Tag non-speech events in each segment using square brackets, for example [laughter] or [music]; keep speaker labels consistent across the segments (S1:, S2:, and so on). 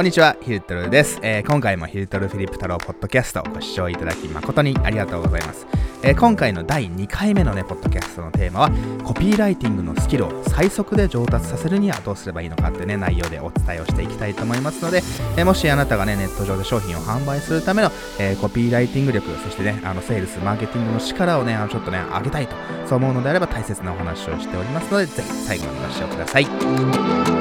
S1: こんにちは、ヒルトルです、えー、今回もヒルトルフィリップ太郎ポッドキャストご視聴いただき誠にありがとうございます。えー、今回の第2回目のね、ポッドキャストのテーマは、コピーライティングのスキルを最速で上達させるにはどうすればいいのかってね、内容でお伝えをしていきたいと思いますので、えー、もしあなたがね、ネット上で商品を販売するための、えコピーライティング力、そしてね、あの、セールス、マーケティングの力をね、あのちょっとね、上げたいと、そう思うのであれば大切なお話をしておりますので、ぜひ最後までご視聴ください。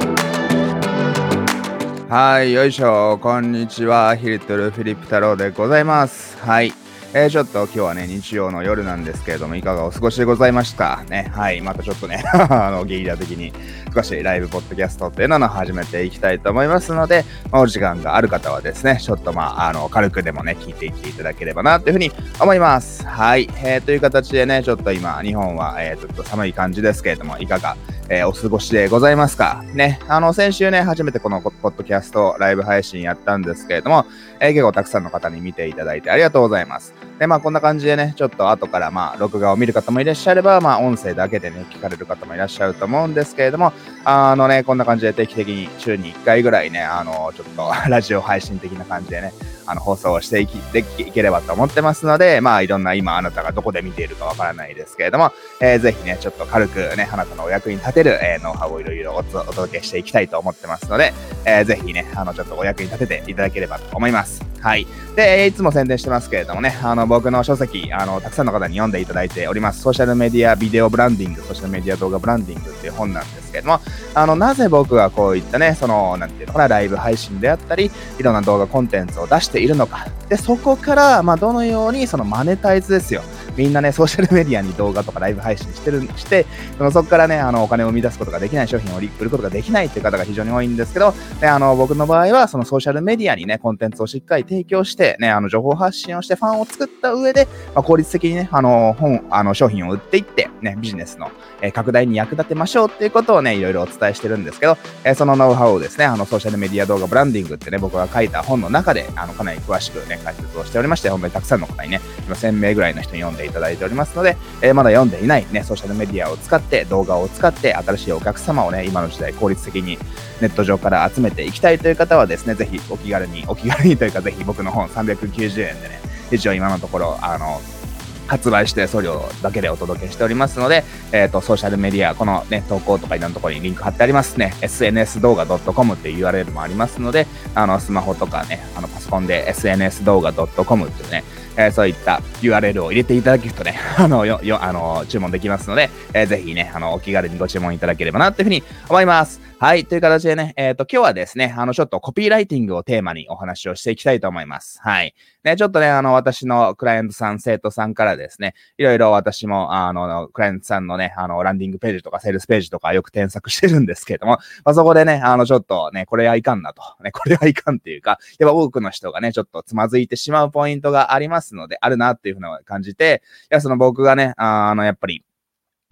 S1: はい、よいしょ。こんにちは。ヒルトルフィリップ太郎でございます。はい。えー、ちょっと今日はね、日曜の夜なんですけれども、いかがお過ごしでございました？ね。はい。またちょっとね、[laughs] あの、ゲリラ的に少しライブポッドキャストっていうのを始めていきたいと思いますので、まあ、お時間がある方はですね、ちょっとまあ、あの、軽くでもね、聞いていっていただければなというふうに思います。はい。えー、という形でね、ちょっと今、日本は、えー、ちょっと寒い感じですけれども、いかがえー、お過ごしでございますか？ね。あの、先週ね、初めてこのポッドキャストライブ配信やったんですけれども、えー、結構たくさんの方に見ていただいてありがとうございます。で、まあこんな感じでね、ちょっと後からまあ録画を見る方もいらっしゃれば、まあ音声だけでね、聞かれる方もいらっしゃると思うんですけれども、あのね、こんな感じで定期的に週に1回ぐらいね、あの、ちょっと [laughs] ラジオ配信的な感じでね、あの、放送をしていき、で、いければと思ってますので、まあいろんな今あなたがどこで見ているかわからないですけれども、えー、ぜひね、ちょっと軽くね、あなたのお役に立てる、えー、ノウハウをいろいろお届けしていきたいと思ってますので、えー、ぜひね、あの、ちょっとお役に立てていただければと思います。はい。で、いつも宣伝してますけれどもね、あの、僕の書籍、あの、たくさんの方に読んでいただいております。ソーシャルメディアビデオブランディング、ソーシャルメディア動画ブランディングっていう本なんですけども、あの、なぜ僕がこういったね、その、なんていうのかな、ライブ配信であったり、いろんな動画コンテンツを出しているのか。で、そこから、まあ、どのようにそのマネタイズですよ。みんなね、ソーシャルメディアに動画とかライブ配信してる、して、そのそこからね、あの、お金を生み出すことができない商品を売ることができないっていう方が非常に多いんですけど、で、あの、僕の場合は、そのソーシャルメディアにね、コンテンツをしっかり提供して、ね、あの、情報発信をしてファンを作った上で、まあ、効率的にね、あの、本、あの、商品を売っていって、ね、ビジネスの、え、拡大に役立てましょうっていうことをね、いろいろお伝えしてるんですけど、え、そのノウハウをですね、あの、ソーシャルメディア動画ブランディングってね、僕が書いた本の中で、あの、かなり詳しくね、解説をしておりまして、本当にたくさんの方にね、今1000名ぐらいの人に読んでいただいておりますので、えー、まだ読んでいないね、ソーシャルメディアを使って、動画を使って、新しいお客様をね、今の時代効率的にネット上から集めていきたいという方はですね、ぜひお気軽に、お気軽にというか、ぜひ僕の本390円でね、一応今のところ、あの、発売して送料だけでお届けしておりますので、えっ、ー、と、ソーシャルメディア、このね、投稿とかいろんなところにリンク貼ってありますね。SNS 動画 .com っていう URL もありますので、あの、スマホとかね、あの、パソコンで SNS 動画 .com っていうね、えー、そういった URL を入れていただけるとね、[laughs] あの、よ、よ、あの、注文できますので、えー、ぜひね、あの、お気軽にご注文いただければなというふうに思います。はい。という形でね、えっ、ー、と、今日はですね、あの、ちょっとコピーライティングをテーマにお話をしていきたいと思います。はい。ね、ちょっとね、あの、私のクライアントさん、生徒さんからですね、いろいろ私も、あの、クライアントさんのね、あの、ランディングページとかセールスページとかよく添削してるんですけれども、まあ、そこでね、あの、ちょっとね、これはいかんなと。ね、これはいかんっていうか、やっぱ多くの人がね、ちょっとつまずいてしまうポイントがありますので、あるなっていうふうな感じて、いや、その僕がね、あの、やっぱり、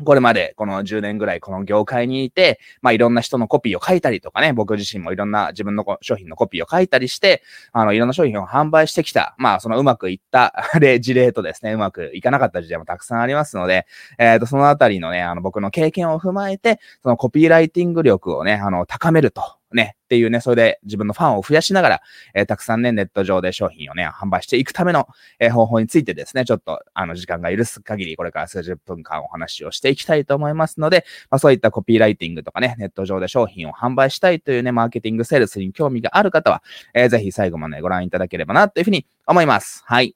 S1: これまでこの10年ぐらいこの業界にいて、まあいろんな人のコピーを書いたりとかね、僕自身もいろんな自分の商品のコピーを書いたりして、あのいろんな商品を販売してきた、まあそのうまくいった [laughs] 例、事例とですね、うまくいかなかった事例もたくさんありますので、えっ、ー、と、そのあたりのね、あの僕の経験を踏まえて、そのコピーライティング力をね、あの高めるとね、っていうね、それで自分のファンを増やしながら、えー、たくさんね、ネット上で商品をね、販売していくための、えー、方法についてですね、ちょっと、あの、時間が許す限り、これから数十分間お話をしていきたいと思いますので、まあ、そういったコピーライティングとかね、ネット上で商品を販売したいというね、マーケティングセールスに興味がある方は、えー、ぜひ最後までご覧いただければな、というふうに思います。はい。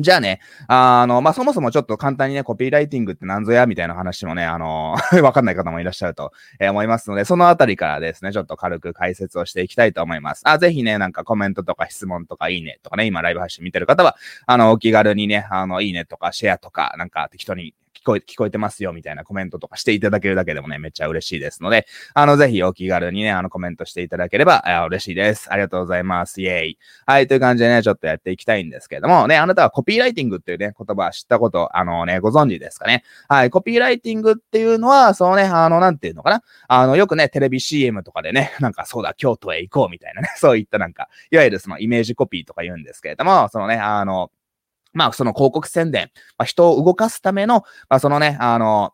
S1: じゃあね、あの、まあ、そもそもちょっと簡単にね、コピーライティングって何ぞやみたいな話もね、あの、[laughs] わかんない方もいらっしゃると、え思いますので、そのあたりからですね、ちょっと軽く解説をしていきたいと思います。あ、ぜひね、なんかコメントとか質問とかいいねとかね、今ライブ配信見てる方は、あの、お気軽にね、あの、いいねとかシェアとか、なんか適当に聞こえ、聞こえてますよみたいなコメントとかしていただけるだけでもね、めっちゃ嬉しいですので、あの、ぜひお気軽にね、あの、コメントしていただければ、あ嬉しいです。ありがとうございます。イェイ。はい、という感じでね、ちょっとやっていきたいんですけれども、ね、あなたはコピーライティングっていうね、言葉知ったこと、あのね、ご存知ですかね。はい、コピーライティングっていうのは、そのね、あの、なんていうのかな。あの、よくね、テレビ CM とかでね、なんかそうだ、京都へ行こうみたいなね、そういったなんか、いわゆるそのイメージコピーとか言うんですけれども、そのね、あの、まあ、その広告宣伝、まあ、人を動かすための、まあ、そのね、あの、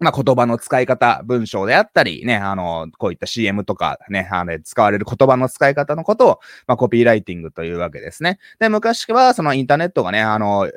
S1: まあ、言葉の使い方、文章であったり、ね、あの、こういった CM とかね、あの、使われる言葉の使い方のことを、まあ、コピーライティングというわけですね。で、昔は、そのインターネットがね、あの、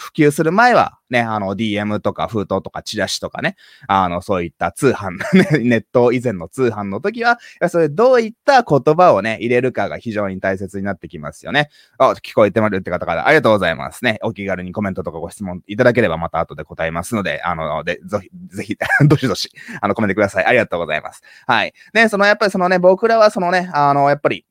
S1: 普及する前は、ね、あの、DM とか封筒とかチラシとかね、あの、そういった通販、ね、[laughs] ネット以前の通販の時は、それどういった言葉をね、入れるかが非常に大切になってきますよね。あ、聞こえてまるって方からありがとうございますね。お気軽にコメントとかご質問いただければまた後で答えますので、あの、で、ぜひ、ぜひ、[laughs] どしどし、あの、コメントください。ありがとうございます。はい。ね、その、やっぱりそのね、僕らはそのね、あの、やっぱり、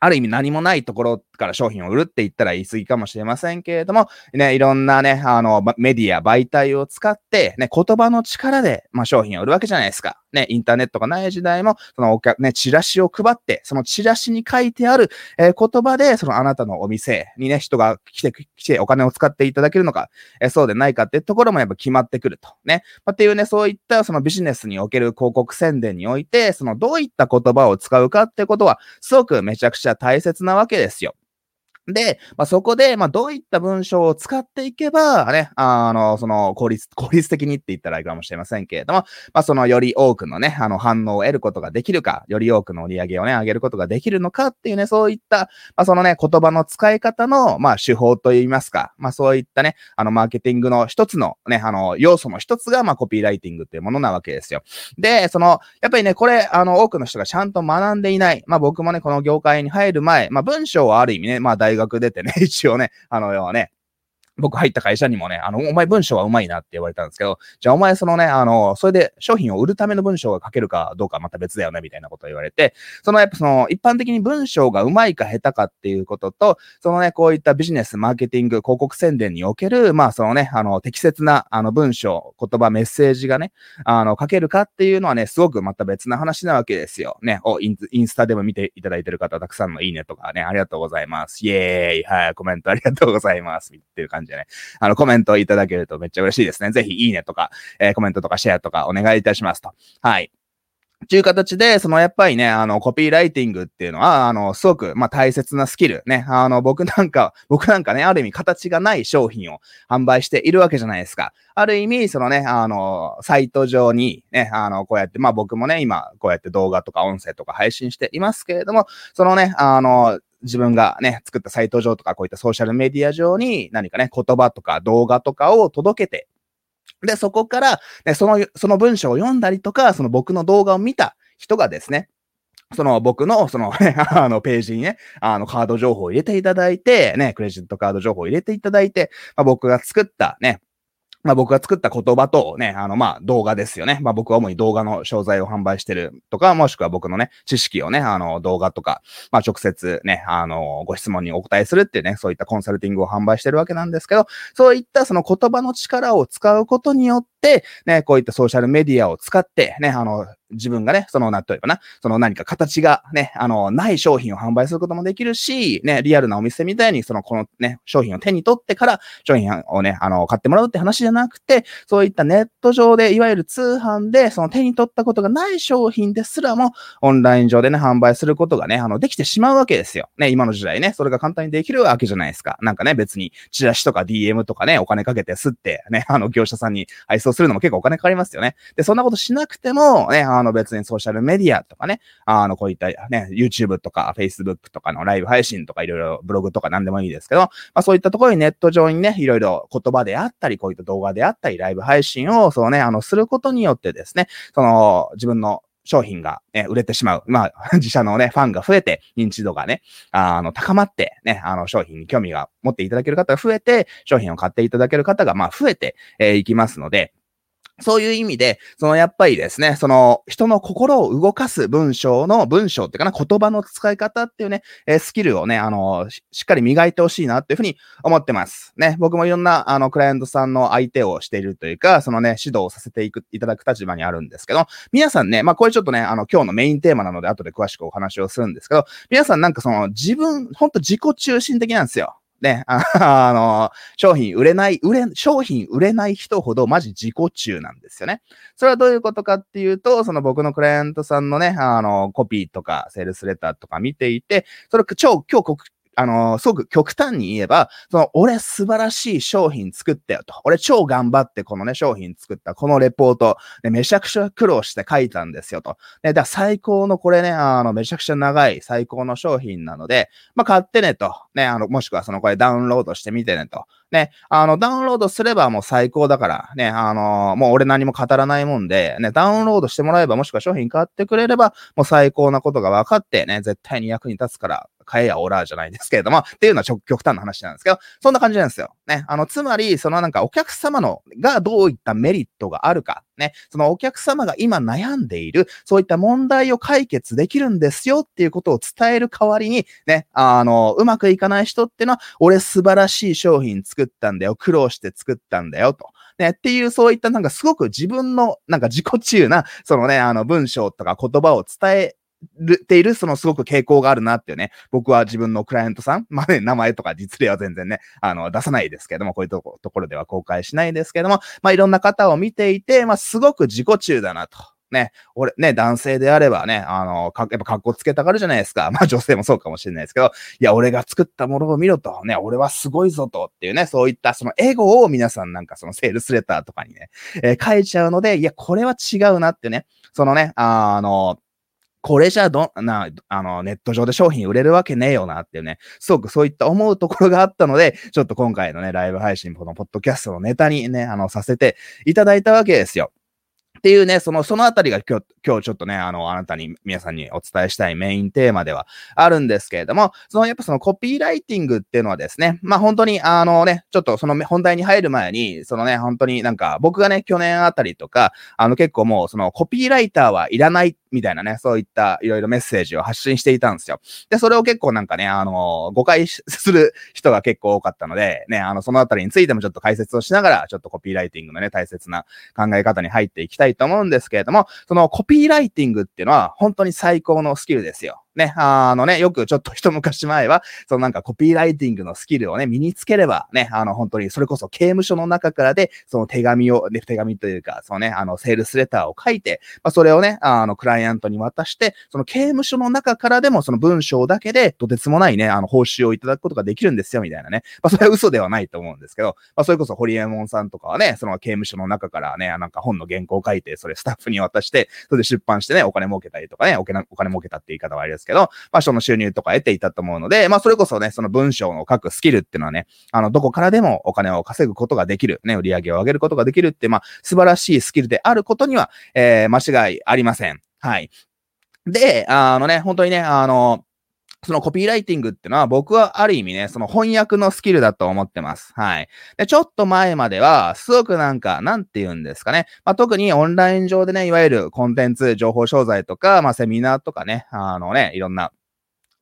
S1: ある意味何もないところから商品を売るって言ったら言い過ぎかもしれませんけれども、ね、いろんなね、あの、メディア、媒体を使って、ね、言葉の力で、まあ、商品を売るわけじゃないですか。ね、インターネットがない時代も、そのお客、ね、チラシを配って、そのチラシに書いてある、え、言葉で、そのあなたのお店にね、人が来て、来てお金を使っていただけるのか、え、そうでないかっていうところもやっぱ決まってくると。ね。まあ、っていうね、そういったそのビジネスにおける広告宣伝において、そのどういった言葉を使うかってことは、すごくめちゃくちゃ大切なわけですよ。で、まあ、そこで、まあ、どういった文章を使っていけば、ね、あの、その、効率、効率的にって言ったらいいかもしれませんけれども、まあ、その、より多くのね、あの、反応を得ることができるか、より多くの売り上げをね、上げることができるのかっていうね、そういった、まあ、そのね、言葉の使い方の、まあ、手法といいますか、まあ、そういったね、あの、マーケティングの一つのね、あの、要素の一つが、まあ、コピーライティングっていうものなわけですよ。で、その、やっぱりね、これ、あの、多くの人がちゃんと学んでいない。まあ、僕もね、この業界に入る前、まあ、文章はある意味ね、まあ、大学出てね、[laughs] 一応ね、あの、要はね、僕入った会社にもね、あの、お前文章はうまいなって言われたんですけど、じゃあお前そのね、あの、それで商品を売るための文章が書けるかどうかまた別だよね、みたいなことを言われて、そのやっぱその一般的に文章がうまいか下手かっていうことと、そのね、こういったビジネス、マーケティング、広告宣伝における、まあそのね、あの、適切なあの文章、言葉、メッセージがね、あの、書けるかっていうのはね、すごくまた別な話なわけですよ。ね、お、インスタでも見ていただいてる方、たくさんのいいねとかね、ありがとうございます。イエーイはい、コメントありがとうございます。っていう感じでね、あの、コメントいただけるとめっちゃ嬉しいですね。ぜひいいねとか、えー、コメントとかシェアとかお願いいたしますと。はい。という形で、そのやっぱりね、あの、コピーライティングっていうのは、あの、すごく、まあ、大切なスキル。ね、あの、僕なんか、[laughs] 僕なんかね、ある意味形がない商品を販売しているわけじゃないですか。ある意味、そのね、あの、サイト上に、ね、あの、こうやって、まあ、僕もね、今、こうやって動画とか音声とか配信していますけれども、そのね、あの、自分がね、作ったサイト上とか、こういったソーシャルメディア上に何かね、言葉とか動画とかを届けて、で、そこから、ね、その、その文章を読んだりとか、その僕の動画を見た人がですね、その僕の、その、[laughs] ね、あの、ページにね、あの、カード情報を入れていただいて、ね、クレジットカード情報を入れていただいて、まあ、僕が作ったね、まあ僕が作った言葉とね、あのまあ動画ですよね。まあ僕は主に動画の商材を販売してるとか、もしくは僕のね、知識をね、あの動画とか、まあ直接ね、あのご質問にお答えするっていうね、そういったコンサルティングを販売してるわけなんですけど、そういったその言葉の力を使うことによって、ね、こういったソーシャルメディアを使って、ね、あの、自分がね、その、なんというかな、その何か形がね、あの、ない商品を販売することもできるし、ね、リアルなお店みたいに、その、このね、商品を手に取ってから商品をね、あの、買ってもらうって話じゃなくて、そういったネット上で、いわゆる通販で、その手に取ったことがない商品ですらも、オンライン上でね、販売することがね、あの、できてしまうわけですよ。ね、今の時代ね、それが簡単にできるわけじゃないですか。なんかね、別に、チラシとか DM とかね、お金かけてすって、ね、あの、業者さんに配送するのも結構お金かかりますよね。で、そんなことしなくても、ね、あの、別にソーシャルメディアとかね、あの、こういったね、YouTube とか Facebook とかのライブ配信とかいろいろブログとか何でもいいですけど、まあそういったところにネット上にね、いろいろ言葉であったり、こういった動画であったり、ライブ配信を、そうね、あの、することによってですね、その、自分の商品が、ね、売れてしまう。まあ、[laughs] 自社のね、ファンが増えて、認知度がね、あの、高まって、ね、あの、商品に興味が持っていただける方が増えて、商品を買っていただける方が、まあ、増えて、えー、いきますので、そういう意味で、そのやっぱりですね、その人の心を動かす文章の文章っていうかな、言葉の使い方っていうね、えー、スキルをね、あの、しっかり磨いてほしいなっていうふうに思ってます。ね、僕もいろんな、あの、クライアントさんの相手をしているというか、そのね、指導をさせていく、いただく立場にあるんですけど、皆さんね、まあこれちょっとね、あの、今日のメインテーマなので、後で詳しくお話をするんですけど、皆さんなんかその自分、ほんと自己中心的なんですよ。ね、[laughs] あの、商品売れない、売れ、商品売れない人ほどマジ自己中なんですよね。それはどういうことかっていうと、その僕のクライアントさんのね、あの、コピーとかセールスレターとか見ていて、それ超、今日あの、すごく極端に言えば、その、俺素晴らしい商品作ったよと。俺超頑張ってこのね、商品作った、このレポート、ね、めちゃくちゃ苦労して書いたんですよと。ね、だから最高のこれね、あの、めちゃくちゃ長い最高の商品なので、まあ、買ってねと。ね、あの、もしくはそのこれダウンロードしてみてねと。ね、あの、ダウンロードすればもう最高だから、ね、あの、もう俺何も語らないもんで、ね、ダウンロードしてもらえば、もしくは商品買ってくれれば、もう最高なことが分かって、ね、絶対に役に立つから、買えやオラーじゃないですけれども、っていうのは極端な話なんですけど、そんな感じなんですよ。ね。あの、つまり、そのなんかお客様の、がどういったメリットがあるか、ね。そのお客様が今悩んでいる、そういった問題を解決できるんですよっていうことを伝える代わりに、ね、あの、うまくいかない人ってのは、俺素晴らしい商品作ったんだよ。苦労して作ったんだよ、と。ね、っていう、そういったなんかすごく自分の、なんか自己中な、そのね、あの文章とか言葉を伝えるっている、そのすごく傾向があるなっていうね、僕は自分のクライアントさん、まあね、名前とか実例は全然ね、あの、出さないですけども、こういうところでは公開しないですけども、まあいろんな方を見ていて、まあすごく自己中だなと。ね、俺、ね、男性であればね、あの、か、やっぱ格好つけたがるじゃないですか。まあ女性もそうかもしれないですけど、いや、俺が作ったものを見ろと、ね、俺はすごいぞとっていうね、そういったそのエゴを皆さんなんかそのセールスレターとかにね、えー、書いちゃうので、いや、これは違うなってね、そのね、あの、これじゃど、な、あの、ネット上で商品売れるわけねえよなっていうね、すごくそういった思うところがあったので、ちょっと今回のね、ライブ配信、このポッドキャストのネタにね、あの、させていただいたわけですよ。っていうね、その、そのあたりが今日、今日ちょっとね、あの、あなたに、皆さんにお伝えしたいメインテーマではあるんですけれども、その、やっぱそのコピーライティングっていうのはですね、まあ本当に、あのね、ちょっとその本題に入る前に、そのね、本当になんか、僕がね、去年あたりとか、あの結構もう、そのコピーライターはいらないみたいなね、そういったいろいろメッセージを発信していたんですよ。で、それを結構なんかね、あの、誤解 [laughs] する人が結構多かったので、ね、あの、そのあたりについてもちょっと解説をしながら、ちょっとコピーライティングのね、大切な考え方に入っていきたいと思うんですけれども、そのコピーピーライティングっていうのは本当に最高のスキルですよ。ね、あのね、よくちょっと一昔前は、そのなんかコピーライティングのスキルをね、身につければ、ね、あの本当にそれこそ刑務所の中からで、その手紙を、ね、手紙というか、そのね、あの、セールスレターを書いて、まあ、それをね、あの、クライアントに渡して、その刑務所の中からでもその文章だけで、とてつもないね、あの、報酬をいただくことができるんですよ、みたいなね。まあ、それは嘘ではないと思うんですけど、まあ、それこそホリエモンさんとかはね、その刑務所の中からね、なんか本の原稿を書いて、それスタッフに渡して、それで出版してね、お金儲けたりとかね、お金、儲けたって言い方はあれですですけど、まあ、そのの収入とか得ていたと思うので、まあそれこそね、その文章を書くスキルっていうのはね、あの、どこからでもお金を稼ぐことができる、ね、売り上げを上げることができるって、まあ素晴らしいスキルであることには、えー、間違いありません。はい。で、あのね、本当にね、あの、そのコピーライティングってのは僕はある意味ね、その翻訳のスキルだと思ってます。はい。で、ちょっと前までは、すごくなんか、なんて言うんですかね。まあ、特にオンライン上でね、いわゆるコンテンツ、情報商材とか、まあ、セミナーとかね、あのね、いろんな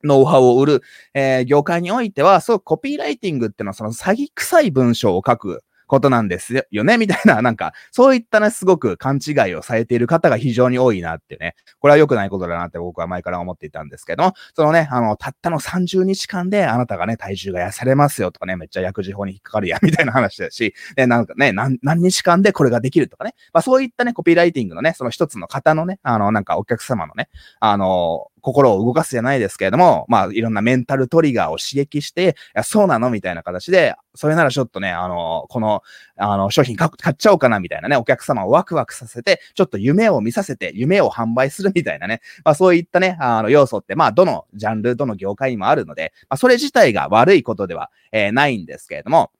S1: ノウハウを売る、えー、業界においては、そう、コピーライティングっていうのは、その詐欺臭い文章を書くことなんですよね、みたいな、[laughs] なんか、そういったね、すごく勘違いをされている方が非常に多いなってね、これは良くないことだなって僕は前から思っていたんですけども、そのね、あの、たったの30日間であなたがね、体重が痩せれますよとかね、めっちゃ薬事法に引っかかるや、みたいな話だし、ね、なんかね、何、日間でこれができるとかね、まあそういったね、コピーライティングのね、その一つの方のね、あの、なんかお客様のね、あの、心を動かすじゃないですけれども、まあ、いろんなメンタルトリガーを刺激して、いや、そうなのみたいな形で、それならちょっとね、あの、この、あの、商品買っちゃおうかなみたいなね、お客様をワクワクさせて、ちょっと夢を見させて、夢を販売するみたいなね、まあ、そういったね、あの、要素って、まあ、どのジャンル、どの業界にもあるので、まあ、それ自体が悪いことでは、えー、ないんですけれども、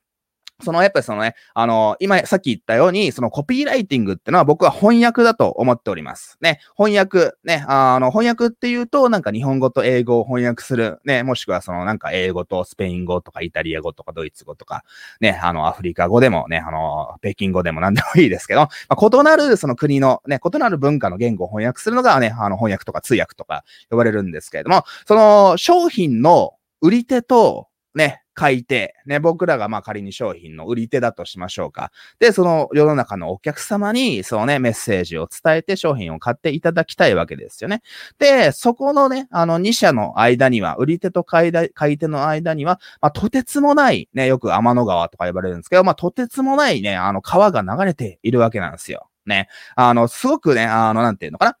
S1: その、やっぱりそのね、あの、今、さっき言ったように、そのコピーライティングってのは僕は翻訳だと思っております。ね、翻訳、ね、あの、翻訳っていうと、なんか日本語と英語を翻訳する、ね、もしくはそのなんか英語とスペイン語とかイタリア語とかドイツ語とか、ね、あの、アフリカ語でもね、あの、北京語でも何でもいいですけど、まあ、異なるその国の、ね、異なる文化の言語を翻訳するのがね、あの、翻訳とか通訳とか呼ばれるんですけれども、その商品の売り手と、ね、買い手、ね、僕らがまあ仮に商品の売り手だとしましょうか。で、その世の中のお客様に、そのね、メッセージを伝えて商品を買っていただきたいわけですよね。で、そこのね、あの2社の間には、売り手と買い買い手の間には、まあ、とてつもない、ね、よく天の川とか呼ばれるんですけど、まあ、とてつもないね、あの川が流れているわけなんですよ。ね。あの、すごくね、あの、なんていうのかな。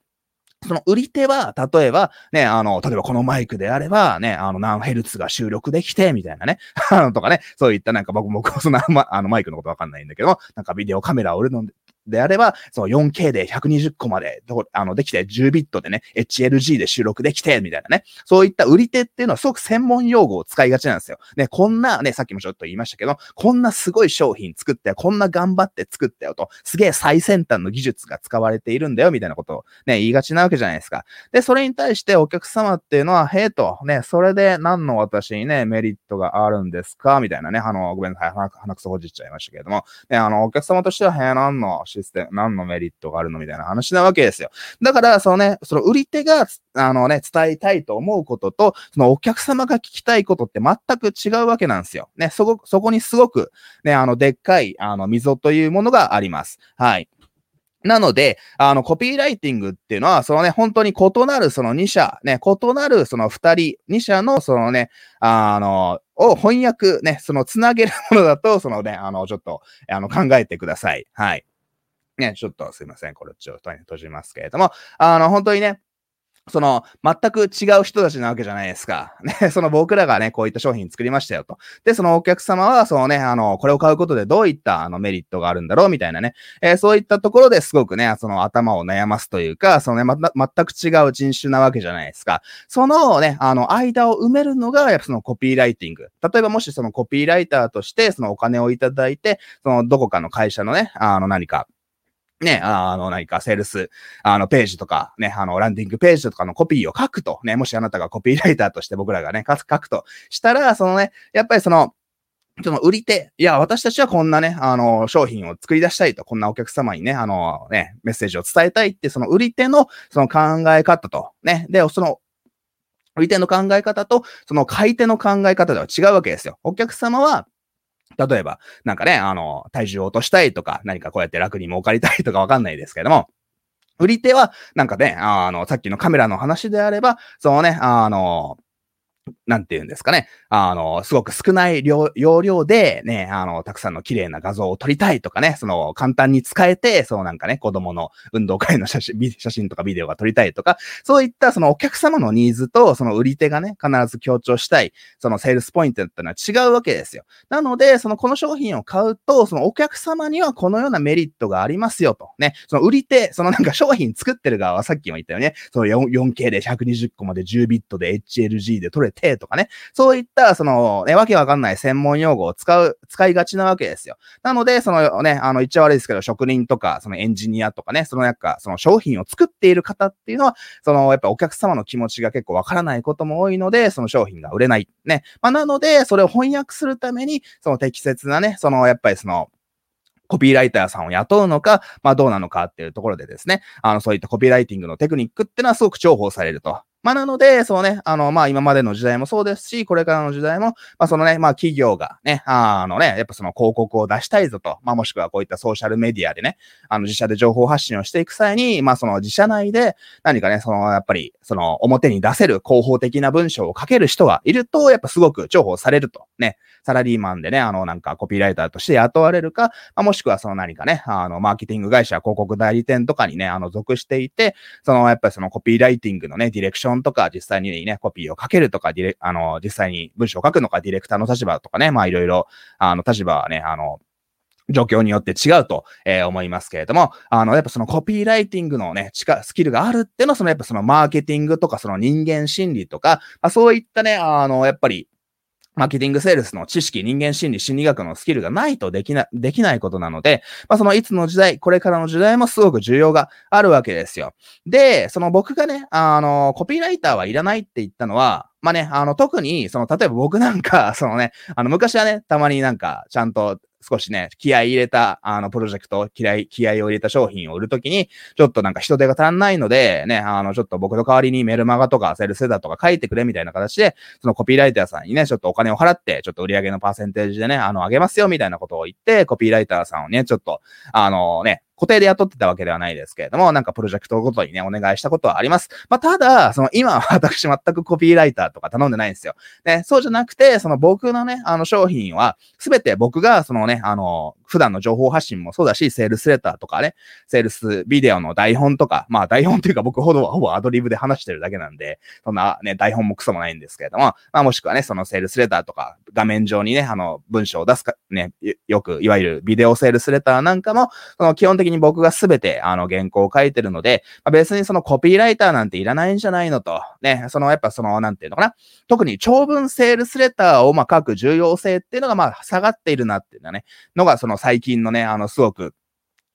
S1: その売り手は、例えば、ね、あの、例えばこのマイクであれば、ね、あの、何ヘルツが収録できて、みたいなね、[laughs] あの、とかね、そういったなんか僕も、そんな、ま、あの、マイクのことわかんないんだけども、なんかビデオカメラを売るのであれば、その 4K で120個まで、あの、できて10ビットでね、HLG で収録できて、みたいなね。そういった売り手っていうのはすごく専門用語を使いがちなんですよ。ね、こんな、ね、さっきもちょっと言いましたけど、こんなすごい商品作ってこんな頑張って作ったよと、すげえ最先端の技術が使われているんだよ、みたいなことをね、言いがちなわけじゃないですか。で、それに対してお客様っていうのは、へえと、ね、それで何の私にね、メリットがあるんですか？みたいなね、あの、ごめんなさい、鼻くそほじっちゃいましたけれども、ね、あの、お客様としては、へえ、何のシステム、何のメリットがあるのみたいな話なわけですよ。だから、そのね、その売り手が、あのね、伝えたいと思うことと、そのお客様が聞きたいことって全く違うわけなんですよ。ね、そこ、そこにすごく、ね、あの、でっかい、あの、溝というものがあります。はい。なので、あの、コピーライティングっていうのは、そのね、本当に異なるその2社、ね、異なるその2人、2社のそのね、あの、を翻訳、ね、そのつなげるものだと、そのね、あの、ちょっと、あの、考えてください。はい。ね、ちょっとすいません。これちょっと閉じますけれども、あの、本当にね、その、全く違う人たちなわけじゃないですか。[laughs] ね、その僕らがね、こういった商品作りましたよと。で、そのお客様は、そのね、あの、これを買うことでどういったあのメリットがあるんだろうみたいなね、えー、そういったところですごくね、その頭を悩ますというか、そのね、ま、全く違う人種なわけじゃないですか。そのね、あの、間を埋めるのが、やっぱそのコピーライティング。例えばもしそのコピーライターとして、そのお金をいただいて、そのどこかの会社のね、あの何か、ね、あの、何か、セールス、あの、ページとか、ね、あの、ランディングページとかのコピーを書くと、ね、もしあなたがコピーライターとして僕らがね、書くとしたら、そのね、やっぱりその、その売り手、いや、私たちはこんなね、あの、商品を作り出したいと、こんなお客様にね、あの、ね、メッセージを伝えたいって、その売り手の、その考え方と、ね、で、その、売り手の考え方と、その買い手の考え方では違うわけですよ。お客様は、例えば、なんかね、あの、体重を落としたいとか、何かこうやって楽に儲かりたいとかわかんないですけども、売り手は、なんかね、あの、さっきのカメラの話であれば、そのね、あの、なんて言うんですかね。あの、すごく少ない量容量でね、あの、たくさんの綺麗な画像を撮りたいとかね、その、簡単に使えて、そうなんかね、子供の運動会の写真、[laughs] 写真とかビデオが撮りたいとか、そういったそのお客様のニーズと、その売り手がね、必ず強調したい、そのセールスポイントってのは違うわけですよ。なので、その、この商品を買うと、そのお客様にはこのようなメリットがありますよと。ね、その売り手、そのなんか商品作ってる側はさっきも言ったよね、その 4K で120個まで10ビットで HLG で撮れててとかね、そういった、その、ね、わけわかんない専門用語を使う、使いがちなわけですよ。なので、そのね、あの、言っちゃ悪いですけど、職人とか、そのエンジニアとかね、そのなんか、その商品を作っている方っていうのは、その、やっぱお客様の気持ちが結構わからないことも多いので、その商品が売れない。ね。まあ、なので、それを翻訳するために、その適切なね、その、やっぱりその、コピーライターさんを雇うのか、まあどうなのかっていうところでですね、あの、そういったコピーライティングのテクニックってのはすごく重宝されると。まあ、なので、そうね、あの、まあ、今までの時代もそうですし、これからの時代も、まあ、そのね、まあ、企業がね、あのね、やっぱその広告を出したいぞと、まあ、もしくはこういったソーシャルメディアでね、あの、自社で情報発信をしていく際に、まあ、その自社内で何かね、その、やっぱり、その、表に出せる広報的な文章を書ける人がいると、やっぱすごく重宝されると、ね、サラリーマンでね、あの、なんかコピーライターとして雇われるか、まあ、もしくはその何かね、あの、マーケティング会社、広告代理店とかにね、あの、属していて、その、やっぱりそのコピーライティングのね、ディレクションとか、実際にね、コピーをかけるとか、ディレ、あの、実際に文章を書くのか、ディレクターの立場とかね、まあ、いろいろ、あの、立場はね、あの、状況によって違うと、えー、思いますけれども、あの、やっぱそのコピーライティングのね、力、スキルがあるっていうのは、そのやっぱそのマーケティングとか、その人間心理とか、まあ、そういったね、あの、やっぱり、マーケティングセールスの知識、人間心理、心理学のスキルがないとできな、できないことなので、まあ、そのいつの時代、これからの時代もすごく重要があるわけですよ。で、その僕がね、あの、コピーライターはいらないって言ったのは、まあね、あの、特に、その、例えば僕なんか、そのね、あの、昔はね、たまになんか、ちゃんと少しね、気合い入れた、あの、プロジェクト、気合い、気合を入れた商品を売るときに、ちょっとなんか人手が足んないので、ね、あの、ちょっと僕の代わりにメルマガとかセルセダとか書いてくれみたいな形で、そのコピーライターさんにね、ちょっとお金を払って、ちょっと売り上げのパーセンテージでね、あの、あげますよみたいなことを言って、コピーライターさんをね、ちょっと、あのね、固定で雇ってたわけではないですけれども、なんかプロジェクトごとにね、お願いしたことはあります。まあ、ただ、その今は私全くコピーライターとか頼んでないんですよ。ね、そうじゃなくて、その僕のね、あの商品は、すべて僕がそのね、あの、普段の情報発信もそうだし、セールスレターとかね、セールスビデオの台本とか、まあ台本っていうか僕ほどはほぼアドリブで話してるだけなんで、そんなね、台本もクソもないんですけれども、まあもしくはね、そのセールスレターとか、画面上にね、あの、文章を出すか、ね、よく、いわゆるビデオセールスレターなんかも、その基本的にに僕がすべて、あの、原稿を書いてるので、まあ、別にそのコピーライターなんていらないんじゃないのと、ね、そのやっぱその、なんていうのかな、特に長文セールスレターをまあ書く重要性っていうのがまあ下がっているなっていうのはね、のがその最近のね、あの、すごく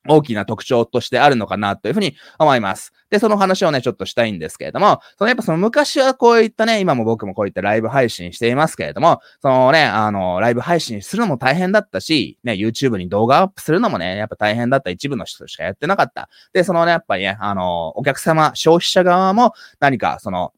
S1: 大きな特徴としてあるのかなというふうに思います。で、その話をね、ちょっとしたいんですけれども、そのやっぱその昔はこういったね、今も僕もこういったライブ配信していますけれども、そのね、あの、ライブ配信するのも大変だったし、ね、YouTube に動画アップするのもね、やっぱ大変だった一部の人しかやってなかった。で、そのね、やっぱりね、あの、お客様、消費者側も何かその、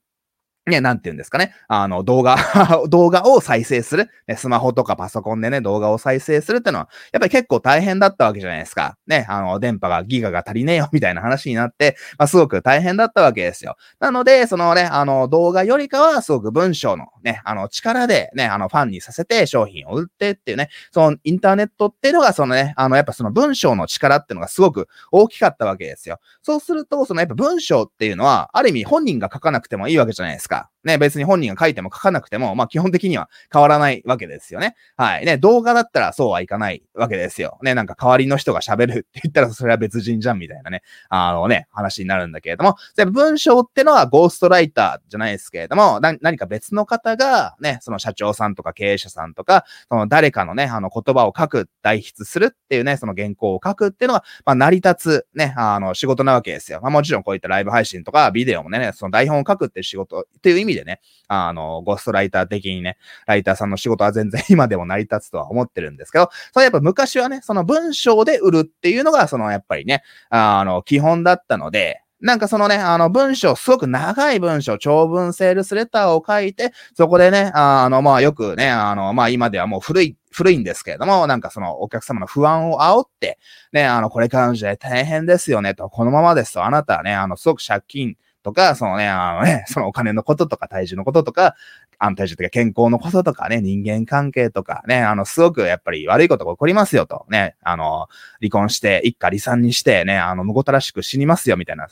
S1: ね、なんて言うんですかね。あの、動画 [laughs] 動画を再生する。ね、スマホとかパソコンでね、動画を再生するってのは、やっぱり結構大変だったわけじゃないですか。ね、あの、電波が、ギガが足りねえよ、みたいな話になって、まあ、すごく大変だったわけですよ。なので、そのね、あの、動画よりかは、すごく文章のね、あの、力でね、あの、ファンにさせて商品を売ってっていうね、そのインターネットっていうのが、そのね、あの、やっぱその文章の力っていうのがすごく大きかったわけですよ。そうすると、そのやっぱ文章っていうのは、ある意味本人が書かなくてもいいわけじゃないですか。ね、別に本人が書いても書かなくても、まあ基本的には変わらないわけですよね。はい。ね、動画だったらそうはいかないわけですよ。ね、なんか代わりの人が喋るって言ったらそれは別人じゃんみたいなね、あのね、話になるんだけれども、で文章ってのはゴーストライターじゃないですけれども、何か別の方がね、その社長さんとか経営者さんとか、その誰かのね、あの言葉を書く、代筆するっていうね、その原稿を書くっていうのが、まあ成り立つね、あの仕事なわけですよ。まあもちろんこういったライブ配信とかビデオもね、その台本を書くっていう仕事っていう意味でね、あの、ゴーストライター的にね、ライターさんの仕事は全然 [laughs] 今でも成り立つとは思ってるんですけど、それやっぱ昔はね、その文章で売るっていうのが、そのやっぱりね、あの、基本だったので、なんかそのね、あの文章、すごく長い文章、長文セールスレターを書いて、そこでね、あの、まあよくね、あの、まあ今ではもう古い、古いんですけれども、なんかそのお客様の不安を煽って、ね、あの、これからの時代大変ですよね、と、このままですと、あなたはね、あの、すごく借金、とか、そのね、あのね、[laughs] そのお金のこととか体重のこととか、安体重とか健康のこととかね、人間関係とかね、あの、すごくやっぱり悪いことが起こりますよと、ね、あの、離婚して、一家離散にしてね、あの、無ごたらしく死にますよみたいな、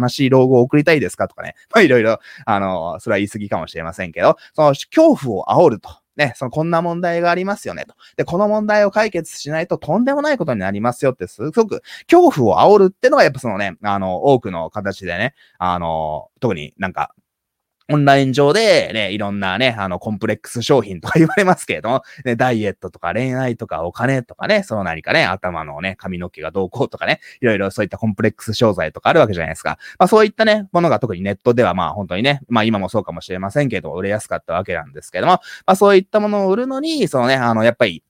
S1: 悲しい老後を送りたいですかとかね、まあいろいろ、あの、それは言い過ぎかもしれませんけど、その恐怖を煽ると。ね、そのこんな問題がありますよねと。で、この問題を解決しないととんでもないことになりますよって、すごく恐怖を煽るってのがやっぱそのね、あの、多くの形でね、あの、特になんか、オンライン上でね、いろんなね、あの、コンプレックス商品とか言われますけれども、[laughs] ね、ダイエットとか恋愛とかお金とかね、その何かね、頭のね、髪の毛がどうこうとかね、いろいろそういったコンプレックス商材とかあるわけじゃないですか。まあそういったね、ものが特にネットではまあ本当にね、まあ今もそうかもしれませんけど、売れやすかったわけなんですけども、まあそういったものを売るのに、そのね、あの、やっぱり、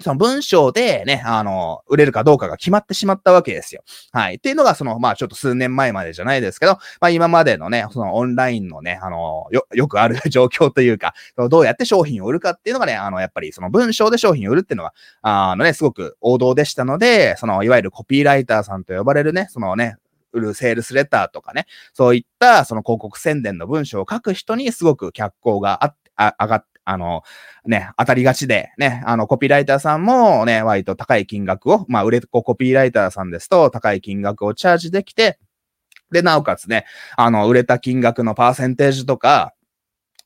S1: その文章でね、あの、売れるかどうかが決まってしまったわけですよ。はい。っていうのが、その、まあちょっと数年前までじゃないですけど、まあ今までのね、そのオンラインのね、あの、よ、よくある状況というか、どうやって商品を売るかっていうのがね、あの、やっぱりその文章で商品を売るっていうのは、あのね、すごく王道でしたので、その、いわゆるコピーライターさんと呼ばれるね、そのね、売るセールスレターとかね、そういったその広告宣伝の文章を書く人にすごく脚光があって、あ上がっあの、ね、当たりがちで、ね、あの、コピーライターさんもね、割と高い金額を、まあ、売れっ子コピーライターさんですと、高い金額をチャージできて、で、なおかつね、あの、売れた金額のパーセンテージとか、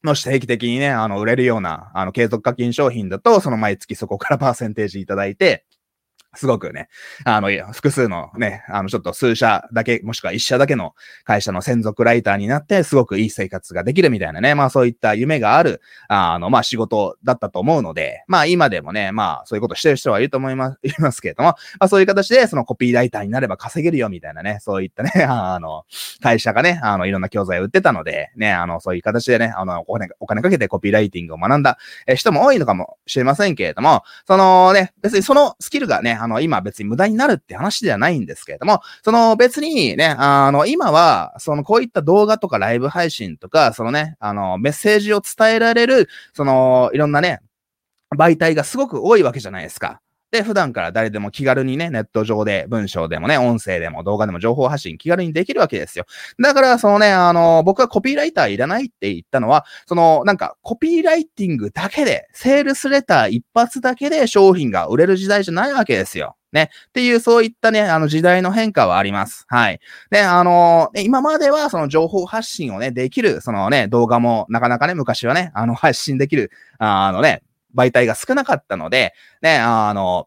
S1: もし定期的にね、あの、売れるような、あの、継続課金商品だと、その毎月そこからパーセンテージいただいて、すごくね、あの、複数のね、あの、ちょっと数社だけ、もしくは一社だけの会社の専属ライターになって、すごくいい生活ができるみたいなね、まあそういった夢がある、あの、まあ仕事だったと思うので、まあ今でもね、まあそういうことしてる人はいると思います、[laughs] いますけれども、まあそういう形で、そのコピーライターになれば稼げるよみたいなね、そういったね、[laughs] あの、会社がね、あの、いろんな教材を売ってたので、ね、あの、そういう形でね、あの、お金、お金かけてコピーライティングを学んだ人も多いのかもしれませんけれども、そのね、別にそのスキルがね、あの、今別に無駄になるって話ではないんですけれども、その別にね、あの、今は、そのこういった動画とかライブ配信とか、そのね、あの、メッセージを伝えられる、その、いろんなね、媒体がすごく多いわけじゃないですか。で、普段から誰でも気軽にね、ネット上で文章でもね、音声でも動画でも情報発信気軽にできるわけですよ。だから、そのね、あの、僕はコピーライターいらないって言ったのは、その、なんか、コピーライティングだけで、セールスレター一発だけで商品が売れる時代じゃないわけですよ。ね。っていう、そういったね、あの時代の変化はあります。はい。で、あのー、今まではその情報発信をね、できる、そのね、動画もなかなかね、昔はね、あの、発信できる、あのね、媒体が少なかったので、ね、あの、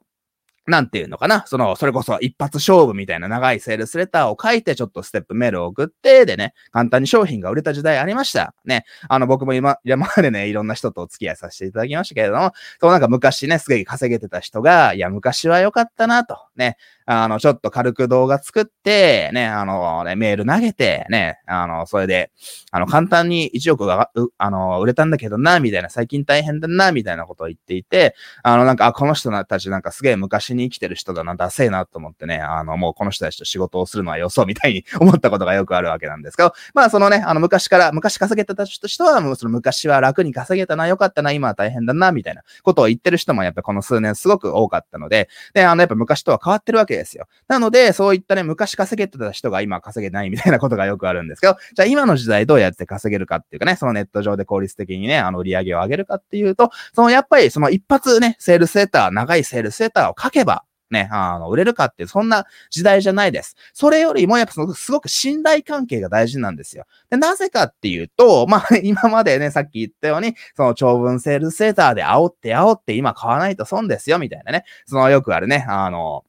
S1: なんていうのかなその、それこそ一発勝負みたいな長いセールスレターを書いて、ちょっとステップメールを送って、でね、簡単に商品が売れた時代ありました。ね。あの、僕も今、山までね、いろんな人とお付き合いさせていただきましたけれども、そうなんか昔ね、すげえ稼げてた人が、いや、昔は良かったなと。ね。あの、ちょっと軽く動画作って、ね、あの、ね、メール投げて、ね、あの、それで、あの、簡単に1億が、あの、売れたんだけどな、みたいな、最近大変だな、みたいなことを言っていて、あの、なんか、あ、この人たちなんかすげえ昔に生きてる人だな、ダセえなと思ってね、あの、もうこの人たちと仕事をするのはよそうみたいに [laughs] 思ったことがよくあるわけなんですけど、まあ、そのね、あの、昔から、昔稼げてた人は、もうその昔は楽に稼げたな、よかったな、今は大変だな、みたいなことを言ってる人もやっぱこの数年すごく多かったので、で、あの、やっぱ昔とは変わってるわけですよ。なので、そういったね、昔稼げてた人が今稼げないみたいなことがよくあるんですけど、じゃあ今の時代どうやって稼げるかっていうかね、そのネット上で効率的にね、あの売り上げを上げるかっていうと、そのやっぱりその一発ね、セールスレター、長いセールスレターを書けば、ね、あの、売れるかっていう、そんな時代じゃないです。それよりも、やっぱそのすごく信頼関係が大事なんですよ。で、なぜかっていうと、まあ、[laughs] 今までね、さっき言ったように、その長文セールスセーターで煽って煽って今買わないと損ですよ、みたいなね。そのよくあるね、あの、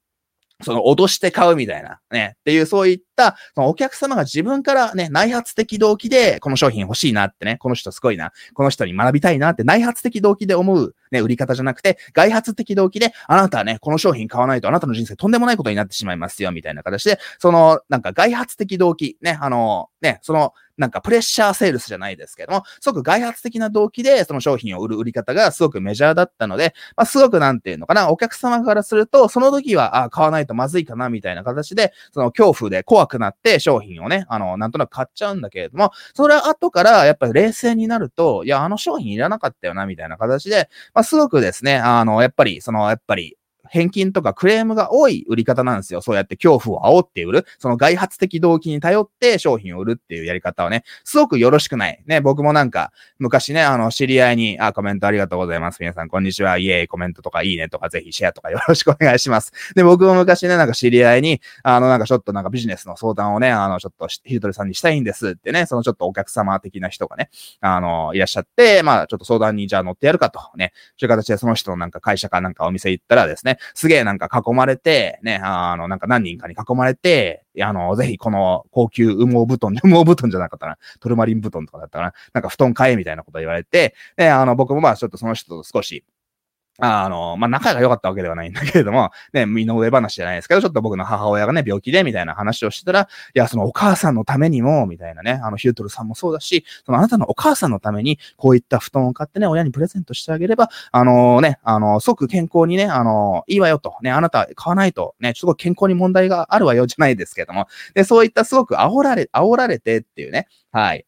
S1: その脅して買うみたいな、ね、っていうそういった、そのお客様が自分からね、内発的動機で、この商品欲しいなってね、この人すごいな、この人に学びたいなって内発的動機で思う、ね、売り方じゃなくて、外発的動機で、あなたはね、この商品買わないとあなたの人生とんでもないことになってしまいますよ、みたいな形で、その、なんか外発的動機、ね、あの、ね、その、なんかプレッシャーセールスじゃないですけども、すごく外発的な動機でその商品を売る売り方がすごくメジャーだったので、まあ、すごくなんていうのかな、お客様からすると、その時は、あ、買わないとまずいかな、みたいな形で、その恐怖で怖くなって商品をね、あの、なんとなく買っちゃうんだけれども、それは後からやっぱり冷静になると、いや、あの商品いらなかったよな、みたいな形で、まあ、すごくですね、あの、やっぱり、その、やっぱり、返金とかクレームが多い売り方なんですよ。そうやって恐怖を煽って売る。その外発的動機に頼って商品を売るっていうやり方はね、すごくよろしくない。ね、僕もなんか、昔ね、あの、知り合いに、あ、コメントありがとうございます。皆さん、こんにちは。イエーイ、コメントとかいいねとか、ぜひシェアとかよろしくお願いします。で、僕も昔ね、なんか知り合いに、あの、なんかちょっとなんかビジネスの相談をね、あの、ちょっとヒルトルさんにしたいんですってね、そのちょっとお客様的な人がね、あの、いらっしゃって、まあ、ちょっと相談にじゃあ乗ってやるかと、ね、そういう形でその人のなんか会社かなんかお店行ったらですね、すげえなんか囲まれて、ね、あの、なんか何人かに囲まれて、あの、ぜひこの高級羽毛布団、[laughs] 羽毛布団じゃなかったな、トルマリン布団とかだったかな、なんか布団買えみたいなこと言われて、ね、あの、僕もまあちょっとその人と少し、あの、まあ、仲が良かったわけではないんだけれども、[laughs] ね、身の上話じゃないですけど、ちょっと僕の母親がね、病気で、みたいな話をしてたら、いや、そのお母さんのためにも、みたいなね、あの、ヒュートルさんもそうだし、そのあなたのお母さんのために、こういった布団を買ってね、親にプレゼントしてあげれば、あのね、あの、即健康にね、あの、いいわよと、ね、あなた買わないと、ね、すごく健康に問題があるわよ、じゃないですけども、で、そういったすごく煽られ、煽られてっていうね、はい。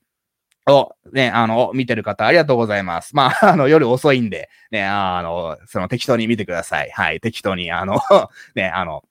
S1: を、ね、あの、見てる方ありがとうございます。まあ、[laughs] あの、夜遅いんで、ね、あの、その適当に見てください。はい、適当に、あの、[laughs] ね、あの、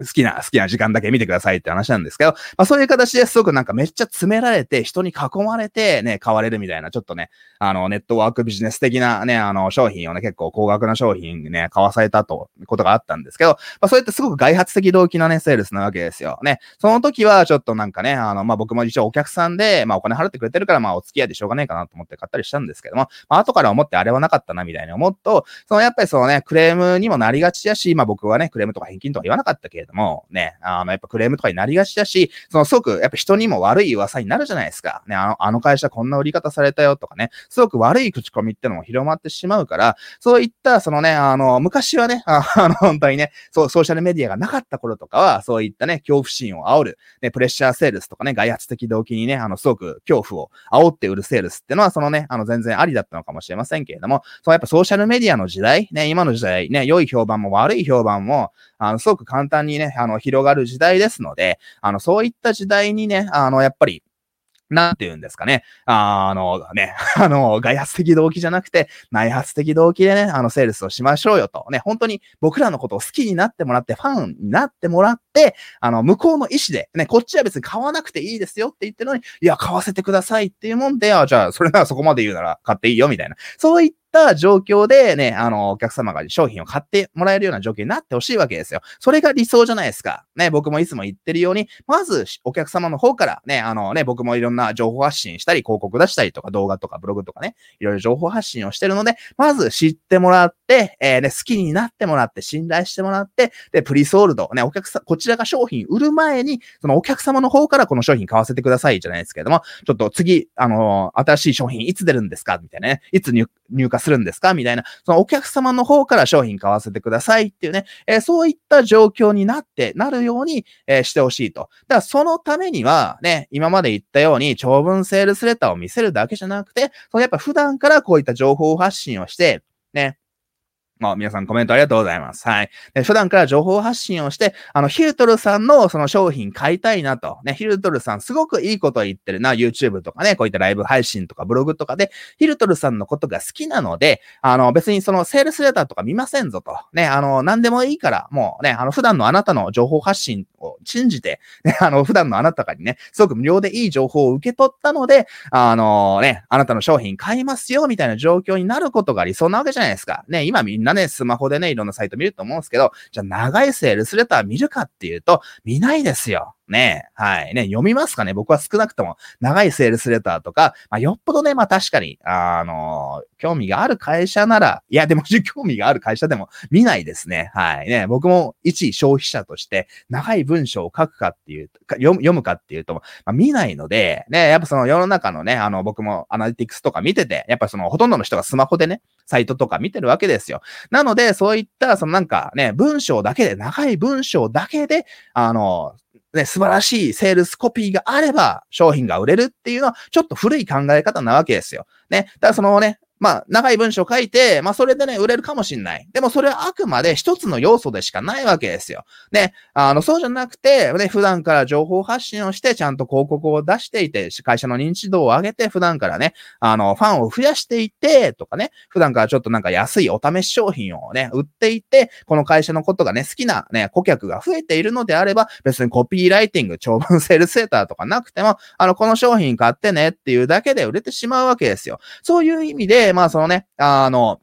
S1: 好きな、好きな時間だけ見てくださいって話なんですけど、まあそういう形ですごくなんかめっちゃ詰められて、人に囲まれてね、買われるみたいな、ちょっとね、あの、ネットワークビジネス的なね、あの、商品をね、結構高額な商品ね、買わされたと、ことがあったんですけど、まあそうやってすごく外発的動機のね、セールスなわけですよ。ね。その時はちょっとなんかね、あの、まあ僕も一応お客さんで、まあお金払ってくれてるから、まあお付き合いでしょうがないかなと思って買ったりしたんですけども、まあ後から思ってあれはなかったなみたいに思うと、そのやっぱりそのね、クレームにもなりがちだし、まあ僕はね、クレームとか返金とか言わなかったけども、ね、あの、やっぱクレームとかになりがちだし、そのすごく、やっぱ人にも悪い噂になるじゃないですか。ね、あの、あの会社こんな売り方されたよとかね、すごく悪い口コミってのも広まってしまうから、そういった、そのね、あの、昔はね、あ [laughs] の、本当にね、そう、ソーシャルメディアがなかった頃とかは、そういったね、恐怖心を煽る、ね、プレッシャーセールスとかね、外発的動機にね、あの、すごく恐怖を煽って売るセールスってのは、そのね、あの、全然ありだったのかもしれませんけれども、そうやっぱソーシャルメディアの時代、ね、今の時代、ね、良い評判も悪い評判も、あの、すごく簡単にね、あの、広がる時代ですので、あの、そういった時代にね、あの、やっぱり、なんて言うんですかね。あの、ね、[laughs] あの、外発的動機じゃなくて、内発的動機でね、あの、セールスをしましょうよと。ね、本当に僕らのことを好きになってもらって、ファンになってもらって、あの、向こうの意思で、ね、こっちは別に買わなくていいですよって言ってるのに、いや、買わせてくださいっていうもんで、あ、じゃあ、それならそこまで言うなら買っていいよ、みたいな。そういっった状況でね、あの、お客様が商品を買ってもらえるような状況になってほしいわけですよ。それが理想じゃないですか。ね、僕もいつも言ってるように、まずお客様の方からね、あのね、僕もいろんな情報発信したり、広告出したりとか動画とかブログとかね、いろいろ情報発信をしてるので、まず知ってもらって、えー、ね、好きになってもらって、信頼してもらって、で、プリソールド、ね、お客さん、こちらが商品売る前に、そのお客様の方からこの商品買わせてくださいじゃないですけども、ちょっと次、あの、新しい商品いつ出るんですか？みたいなね、いつ入入荷するんですか？みたいな、そのお客様の方から商品買わせてくださいっていうね、えー、そういった状況になって、なるように、えー、してほしいと。だからそのためには、ね、今まで言ったように長文セールスレターを見せるだけじゃなくて、そのやっぱ普段からこういった情報発信をして、ね、まあ、皆さんコメントありがとうございます。はい。で普段から情報発信をして、あの、ヒルトルさんのその商品買いたいなと。ね、ヒルトルさんすごくいいこと言ってるな。YouTube とかね、こういったライブ配信とかブログとかで、ヒルトルさんのことが好きなので、あの、別にそのセールスレターとか見ませんぞと。ね、あの、何でもいいから、もうね、あの、普段のあなたの情報発信を信じて、[laughs] ね、あの、普段のあなたかにね、すごく無料でいい情報を受け取ったので、あのね、あなたの商品買いますよ、みたいな状況になることが理想なわけじゃないですか。ね、今みんなね、スマホでね、いろんなサイト見ると思うんですけど、じゃあ長いセールスレター見るかっていうと、見ないですよ。ね、はい。ね、読みますかね僕は少なくとも長いセールスレターとか、まあ、よっぽどね、まあ確かに、あのー、興味がある会社なら、いや、でも [laughs] 興味がある会社でも見ないですね。はい。ね、僕も一消費者として長い文章を書くかっていう、読むかっていうと、まあ、見ないので、ね、やっぱその世の中のね、あの、僕もアナリティクスとか見てて、やっぱそのほとんどの人がスマホでね、サイトとか見てるわけですよ。なので、そういった、そのなんかね、文章だけで、長い文章だけで、あの、ね、素晴らしいセールスコピーがあれば商品が売れるっていうのはちょっと古い考え方なわけですよ。ね。だからそのね、まあ、長い文章書いて、まあ、それでね、売れるかもしんない。でも、それはあくまで一つの要素でしかないわけですよ。ね、あの、そうじゃなくて、ね、普段から情報発信をして、ちゃんと広告を出していて、会社の認知度を上げて、普段からね、あの、ファンを増やしていて、とかね、普段からちょっとなんか安いお試し商品をね、売っていて、この会社のことがね、好きなね、顧客が増えているのであれば、別にコピーライティング、長文セールセーターとかなくても、あの、この商品買ってねっていうだけで売れてしまうわけですよ。そういう意味で、でまあそのね、あの、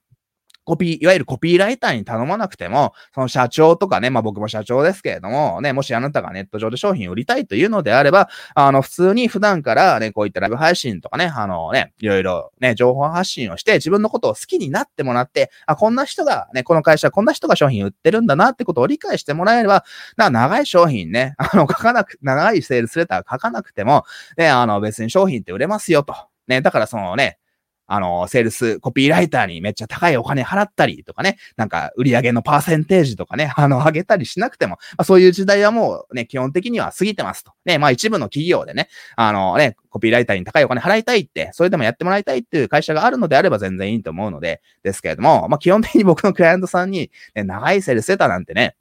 S1: コピー、いわゆるコピーライターに頼まなくても、その社長とかね、まあ僕も社長ですけれども、ね、もしあなたがネット上で商品を売りたいというのであれば、あの、普通に普段からね、こういったライブ配信とかね、あのね、いろいろね、情報発信をして、自分のことを好きになってもらって、あ、こんな人がね、この会社、こんな人が商品売ってるんだなってことを理解してもらえれば、な、長い商品ね、[laughs] あの、書かなく、長いセールスレター書かなくても、ね、あの、別に商品って売れますよと。ね、だからそのね、あの、セールス、コピーライターにめっちゃ高いお金払ったりとかね、なんか売り上げのパーセンテージとかね、[laughs] あの、上げたりしなくても、まあ、そういう時代はもうね、基本的には過ぎてますと。ね、まあ一部の企業でね、あのね、コピーライターに高いお金払いたいって、それでもやってもらいたいっていう会社があるのであれば全然いいと思うので、ですけれども、まあ基本的に僕のクライアントさんに、ね、長いセールスセターなんてね、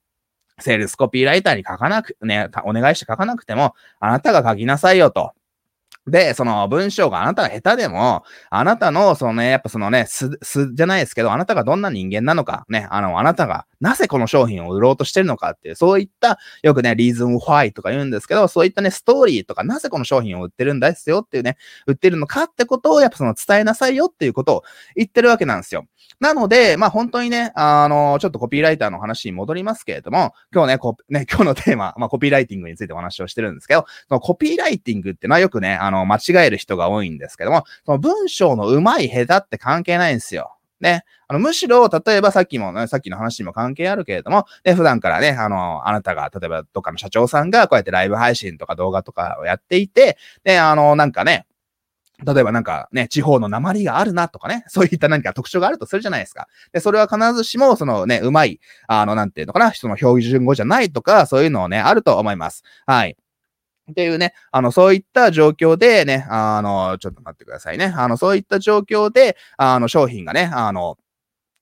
S1: セールスコピーライターに書かなく、ね、お願いして書かなくても、あなたが書きなさいよと。で、その文章があなたが下手でも、あなたの、そのね、やっぱそのね、す、すじゃないですけど、あなたがどんな人間なのか、ね、あの、あなたがなぜこの商品を売ろうとしてるのかっていう、そういった、よくね、 reason why とか言うんですけど、そういったね、ストーリーとか、なぜこの商品を売ってるんですよっていうね、売ってるのかってことを、やっぱその伝えなさいよっていうことを言ってるわけなんですよ。なので、まあ本当にね、あの、ちょっとコピーライターの話に戻りますけれども、今日ね、こね今日のテーマ、まあコピーライティングについてお話をしてるんですけど、そのコピーライティングってのはよくね、あの、間違える人が多いんですけども、その文章の上手い下手って関係ないんですよ。ね。あの、むしろ、例えばさっきもね、さっきの話にも関係あるけれども、ね、普段からね、あの、あなたが、例えばどっかの社長さんがこうやってライブ配信とか動画とかをやっていて、で、あの、なんかね、例えばなんかね、地方の鉛があるなとかね、[laughs] そういった何か特徴があるとするじゃないですか。で、それは必ずしも、そのね、うまい、あの、なんていうのかな、その標準語じゃないとか、そういうのをね、あると思います。はい。っていうね、あの、そういった状況でね、あの、ちょっと待ってくださいね。あの、そういった状況で、あの、商品がね、あの、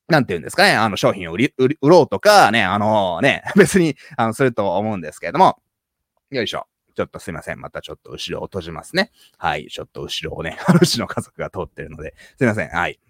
S1: なんて言うんですかね、あの、商品を売り、売、ろうとかね、あのね、[laughs] 別に、あの、すると思うんですけれども、よいしょ。ちょっとすいません。またちょっと後ろを閉じますね。はい。ちょっと後ろをね、[laughs] 後ろの家族が通ってるので、すいません。はい。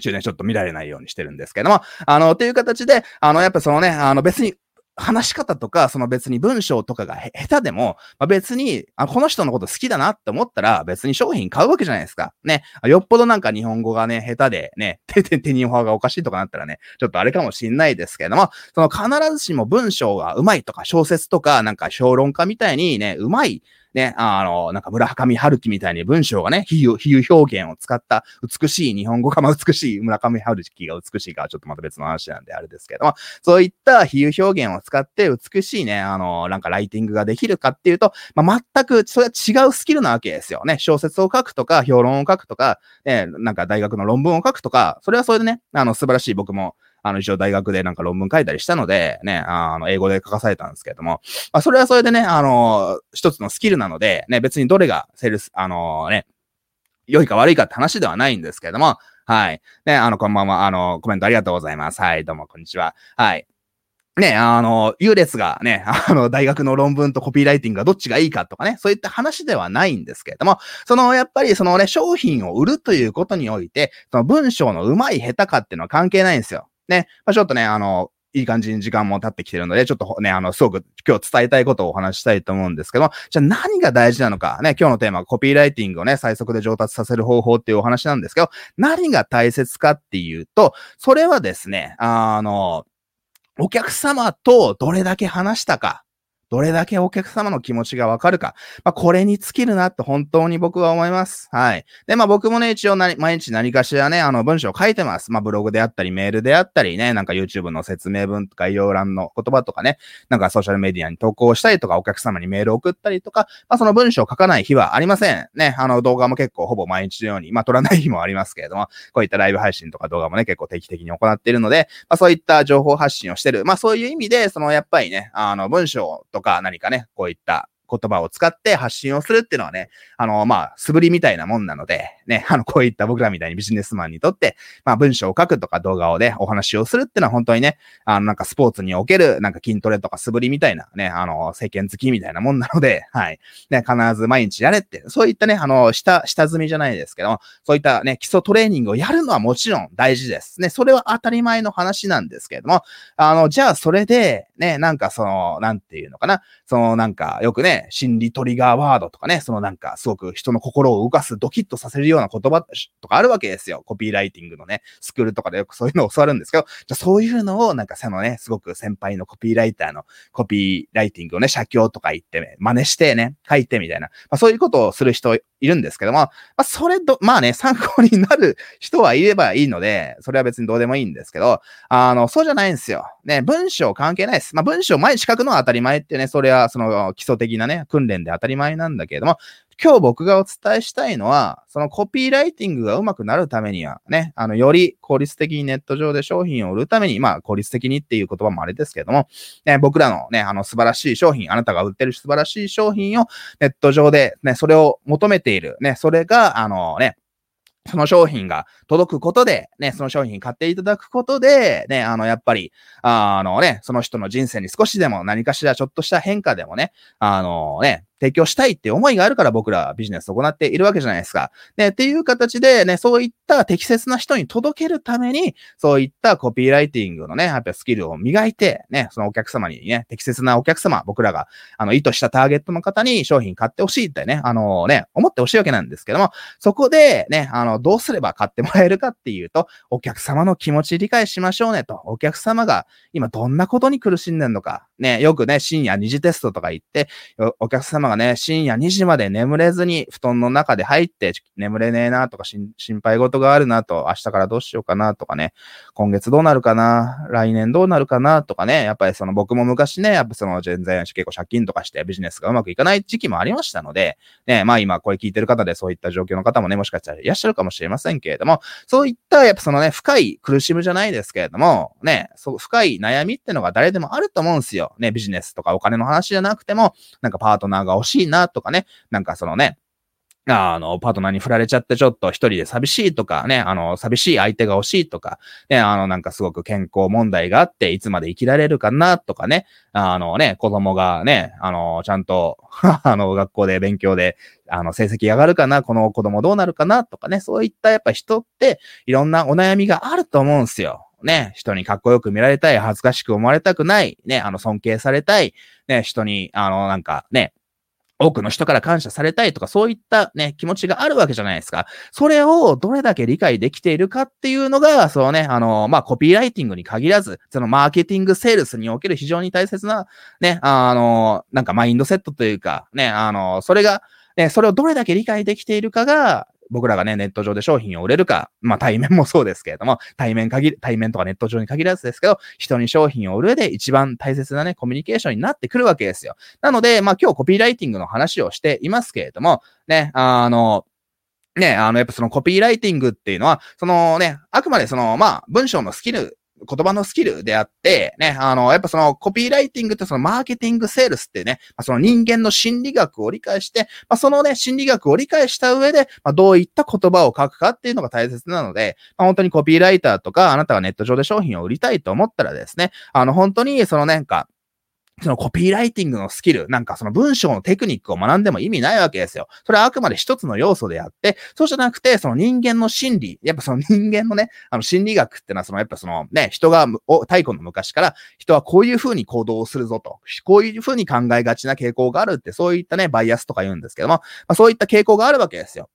S1: ちょっと見られないようにしてるんですけども、あの、という形で、あの、やっぱそのね、あの別に話し方とか、その別に文章とかが下手でも、まあ、別にあ、この人のこと好きだなって思ったら、別に商品買うわけじゃないですか。ね。よっぽどなんか日本語がね、下手でね、ててて日本語がおかしいとかなったらね、ちょっとあれかもしんないですけれども、その必ずしも文章が上手いとか、小説とか、なんか評論家みたいにね、上手いね、あの、なんか村上春樹みたいに文章がね、比喩、比喩表現を使った美しい日本語が、まあ美しい村上春樹が美しいかはちょっとまた別の話なんであれですけども、そういった比喩表現を使って美しいね、あの、なんかライティングができるかっていうと、まあ全くそれは違うスキルなわけですよね。小説を書くとか、評論を書くとか、ね、なんか大学の論文を書くとか、それはそれでね、あの素晴らしい僕もあの、一応大学でなんか論文書いたりしたので、ね、あの、英語で書かされたんですけれども、まあ、それはそれでね、あの、一つのスキルなので、ね、別にどれがセールス、あのね、良いか悪いかって話ではないんですけれども、はい。ね、あの、こんばんは、あの、コメントありがとうございます。はい、どうも、こんにちは。はい。ね、あの、優劣がね、あの、大学の論文とコピーライティングがどっちがいいかとかね、そういった話ではないんですけれども、その、やっぱりそのね、商品を売るということにおいて、その文章の上手い下手かっていうのは関係ないんですよ。ね、まあ、ちょっとね、あの、いい感じに時間も経ってきてるので、ちょっとね、あの、すごく今日伝えたいことをお話したいと思うんですけどじゃあ何が大事なのか、ね、今日のテーマはコピーライティングをね、最速で上達させる方法っていうお話なんですけど、何が大切かっていうと、それはですね、あの、お客様とどれだけ話したか。どれだけお客様の気持ちがわかるか。まあ、これに尽きるなって本当に僕は思います。はい。で、まあ僕もね、一応毎日何かしらね、あの文章書いてます。まあブログであったり、メールであったりね、なんか YouTube の説明文、概要欄の言葉とかね、なんかソーシャルメディアに投稿したりとか、お客様にメール送ったりとか、まあその文章を書かない日はありません。ね、あの動画も結構ほぼ毎日のように、まあ撮らない日もありますけれども、こういったライブ配信とか動画もね、結構定期的に行っているので、まあそういった情報発信をしてる。まあそういう意味で、そのやっぱりね、あの文章とか何かね、こういった言葉を使って発信をするっていうのはね、あの、まあ、素振りみたいなもんなので、ね、[laughs] あの、こういった僕らみたいにビジネスマンにとって、まあ、文章を書くとか動画をね、お話をするっていうのは本当にね、あの、なんかスポーツにおける、なんか筋トレとか素振りみたいなね、あの、政権好きみたいなもんなので、[laughs] はい。ね、必ず毎日やれって、そういったね、あの、下、下積みじゃないですけど、そういったね、基礎トレーニングをやるのはもちろん大事です。ね、それは当たり前の話なんですけれども、あの、じゃあそれで、ね、なんかその、なんていうのかな、そのなんかよくね、心理トリガーワードとかね、そのなんかすごく人の心を動かすドキッとさせるような言葉とかあるわけですよ。コピーライティングのね、スクールとかでよくそういうのを教わるんですけど、じゃそういうのをなんかそのね、すごく先輩のコピーライターのコピーライティングをね、写経とか言って、ね、真似してね、書いてみたいな、まあ、そういうことをする人いるんですけども、まあそれと、まあね、参考になる人はいればいいので、それは別にどうでもいいんですけど、あの、そうじゃないんですよ。ね、文章関係ないです。まあ文章毎日書くのは当たり前ってね、それはその基礎的なね、ね訓練で当たり前なんだけれども、今日僕がお伝えしたいのは、そのコピーライティングがうまくなるためにはね、あの、より効率的にネット上で商品を売るために、まあ、効率的にっていう言葉もあれですけれども、ね、僕らのね、あの、素晴らしい商品、あなたが売ってる素晴らしい商品をネット上でね、それを求めている、ね、それが、あのね、その商品が届くことで、ね、その商品買っていただくことで、ね、あの、やっぱり、あのね、その人の人生に少しでも何かしらちょっとした変化でもね、あのね、提供したいっていう思いがあるから僕らビジネスを行っているわけじゃないですか。ね、っていう形でね、そういった適切な人に届けるために、そういったコピーライティングのね、やっぱスキルを磨いて、ね、そのお客様にね、適切なお客様、僕らが、あの、意図したターゲットの方に商品買ってほしいってね、あのね、思ってほしいわけなんですけども、そこでね、あの、どうすれば買ってもらえるかっていうと、お客様の気持ち理解しましょうねと、お客様が今どんなことに苦しんでんのか、ね、よくね、深夜二次テストとか言って、お客様がね、深夜2時まで眠れずに布団の中で入って、眠れねえなとか心配事があるなと、明日からどうしようかなとかね、今月どうなるかな、来年どうなるかなとかね、やっぱりその僕も昔ね、やっぱその全然結構借金とかしてビジネスがうまくいかない時期もありましたので、ね、まあ今これ聞いてる方でそういった状況の方もね、もしかしたらいらっしゃるかもしれませんけれども、そういったやっぱそのね、深い苦しむじゃないですけれども、ね、そう深い悩みってのが誰でもあると思うんですよ。ね、ビジネスとかお金の話じゃなくても、なんかパートナーが欲しいなとかね、なんかそのね、あの、パートナーに振られちゃってちょっと一人で寂しいとかね、あの、寂しい相手が欲しいとか、ね、あの、なんかすごく健康問題があって、いつまで生きられるかなとかね、あのね、子供がね、あの、ちゃんと [laughs] あの、学校で勉強で、あの、成績上がるかな、この子供どうなるかなとかね、そういったやっぱ人って、いろんなお悩みがあると思うんすよ。ね、人にかっこよく見られたい、恥ずかしく思われたくない、ね、あの、尊敬されたい、ね、人に、あの、なんかね、多くの人から感謝されたいとか、そういったね、気持ちがあるわけじゃないですか。それをどれだけ理解できているかっていうのが、そのね、あの、まあ、コピーライティングに限らず、そのマーケティングセールスにおける非常に大切な、ね、あの、なんかマインドセットというか、ね、あの、それが、ね、それをどれだけ理解できているかが、僕らがね、ネット上で商品を売れるか、まあ対面もそうですけれども、対面限り、対面とかネット上に限らずですけど、人に商品を売る上で一番大切なね、コミュニケーションになってくるわけですよ。なので、まあ今日コピーライティングの話をしていますけれども、ね、あの、ね、あの、やっぱそのコピーライティングっていうのは、そのね、あくまでその、まあ、文章のスキル言葉のスキルであって、ね、あの、やっぱそのコピーライティングってそのマーケティングセールスってね、まあ、その人間の心理学を理解して、まあ、そのね、心理学を理解した上で、まあ、どういった言葉を書くかっていうのが大切なので、ま、本当にコピーライターとか、あなたがネット上で商品を売りたいと思ったらですね、あの、本当にそのなんか、そのコピーライティングのスキル、なんかその文章のテクニックを学んでも意味ないわけですよ。それはあくまで一つの要素であって、そうじゃなくて、その人間の心理、やっぱその人間のね、あの心理学ってのはそのやっぱそのね、人が、太古の昔から人はこういう風に行動をするぞと、こういう風に考えがちな傾向があるって、そういったね、バイアスとか言うんですけども、まあ、そういった傾向があるわけですよ。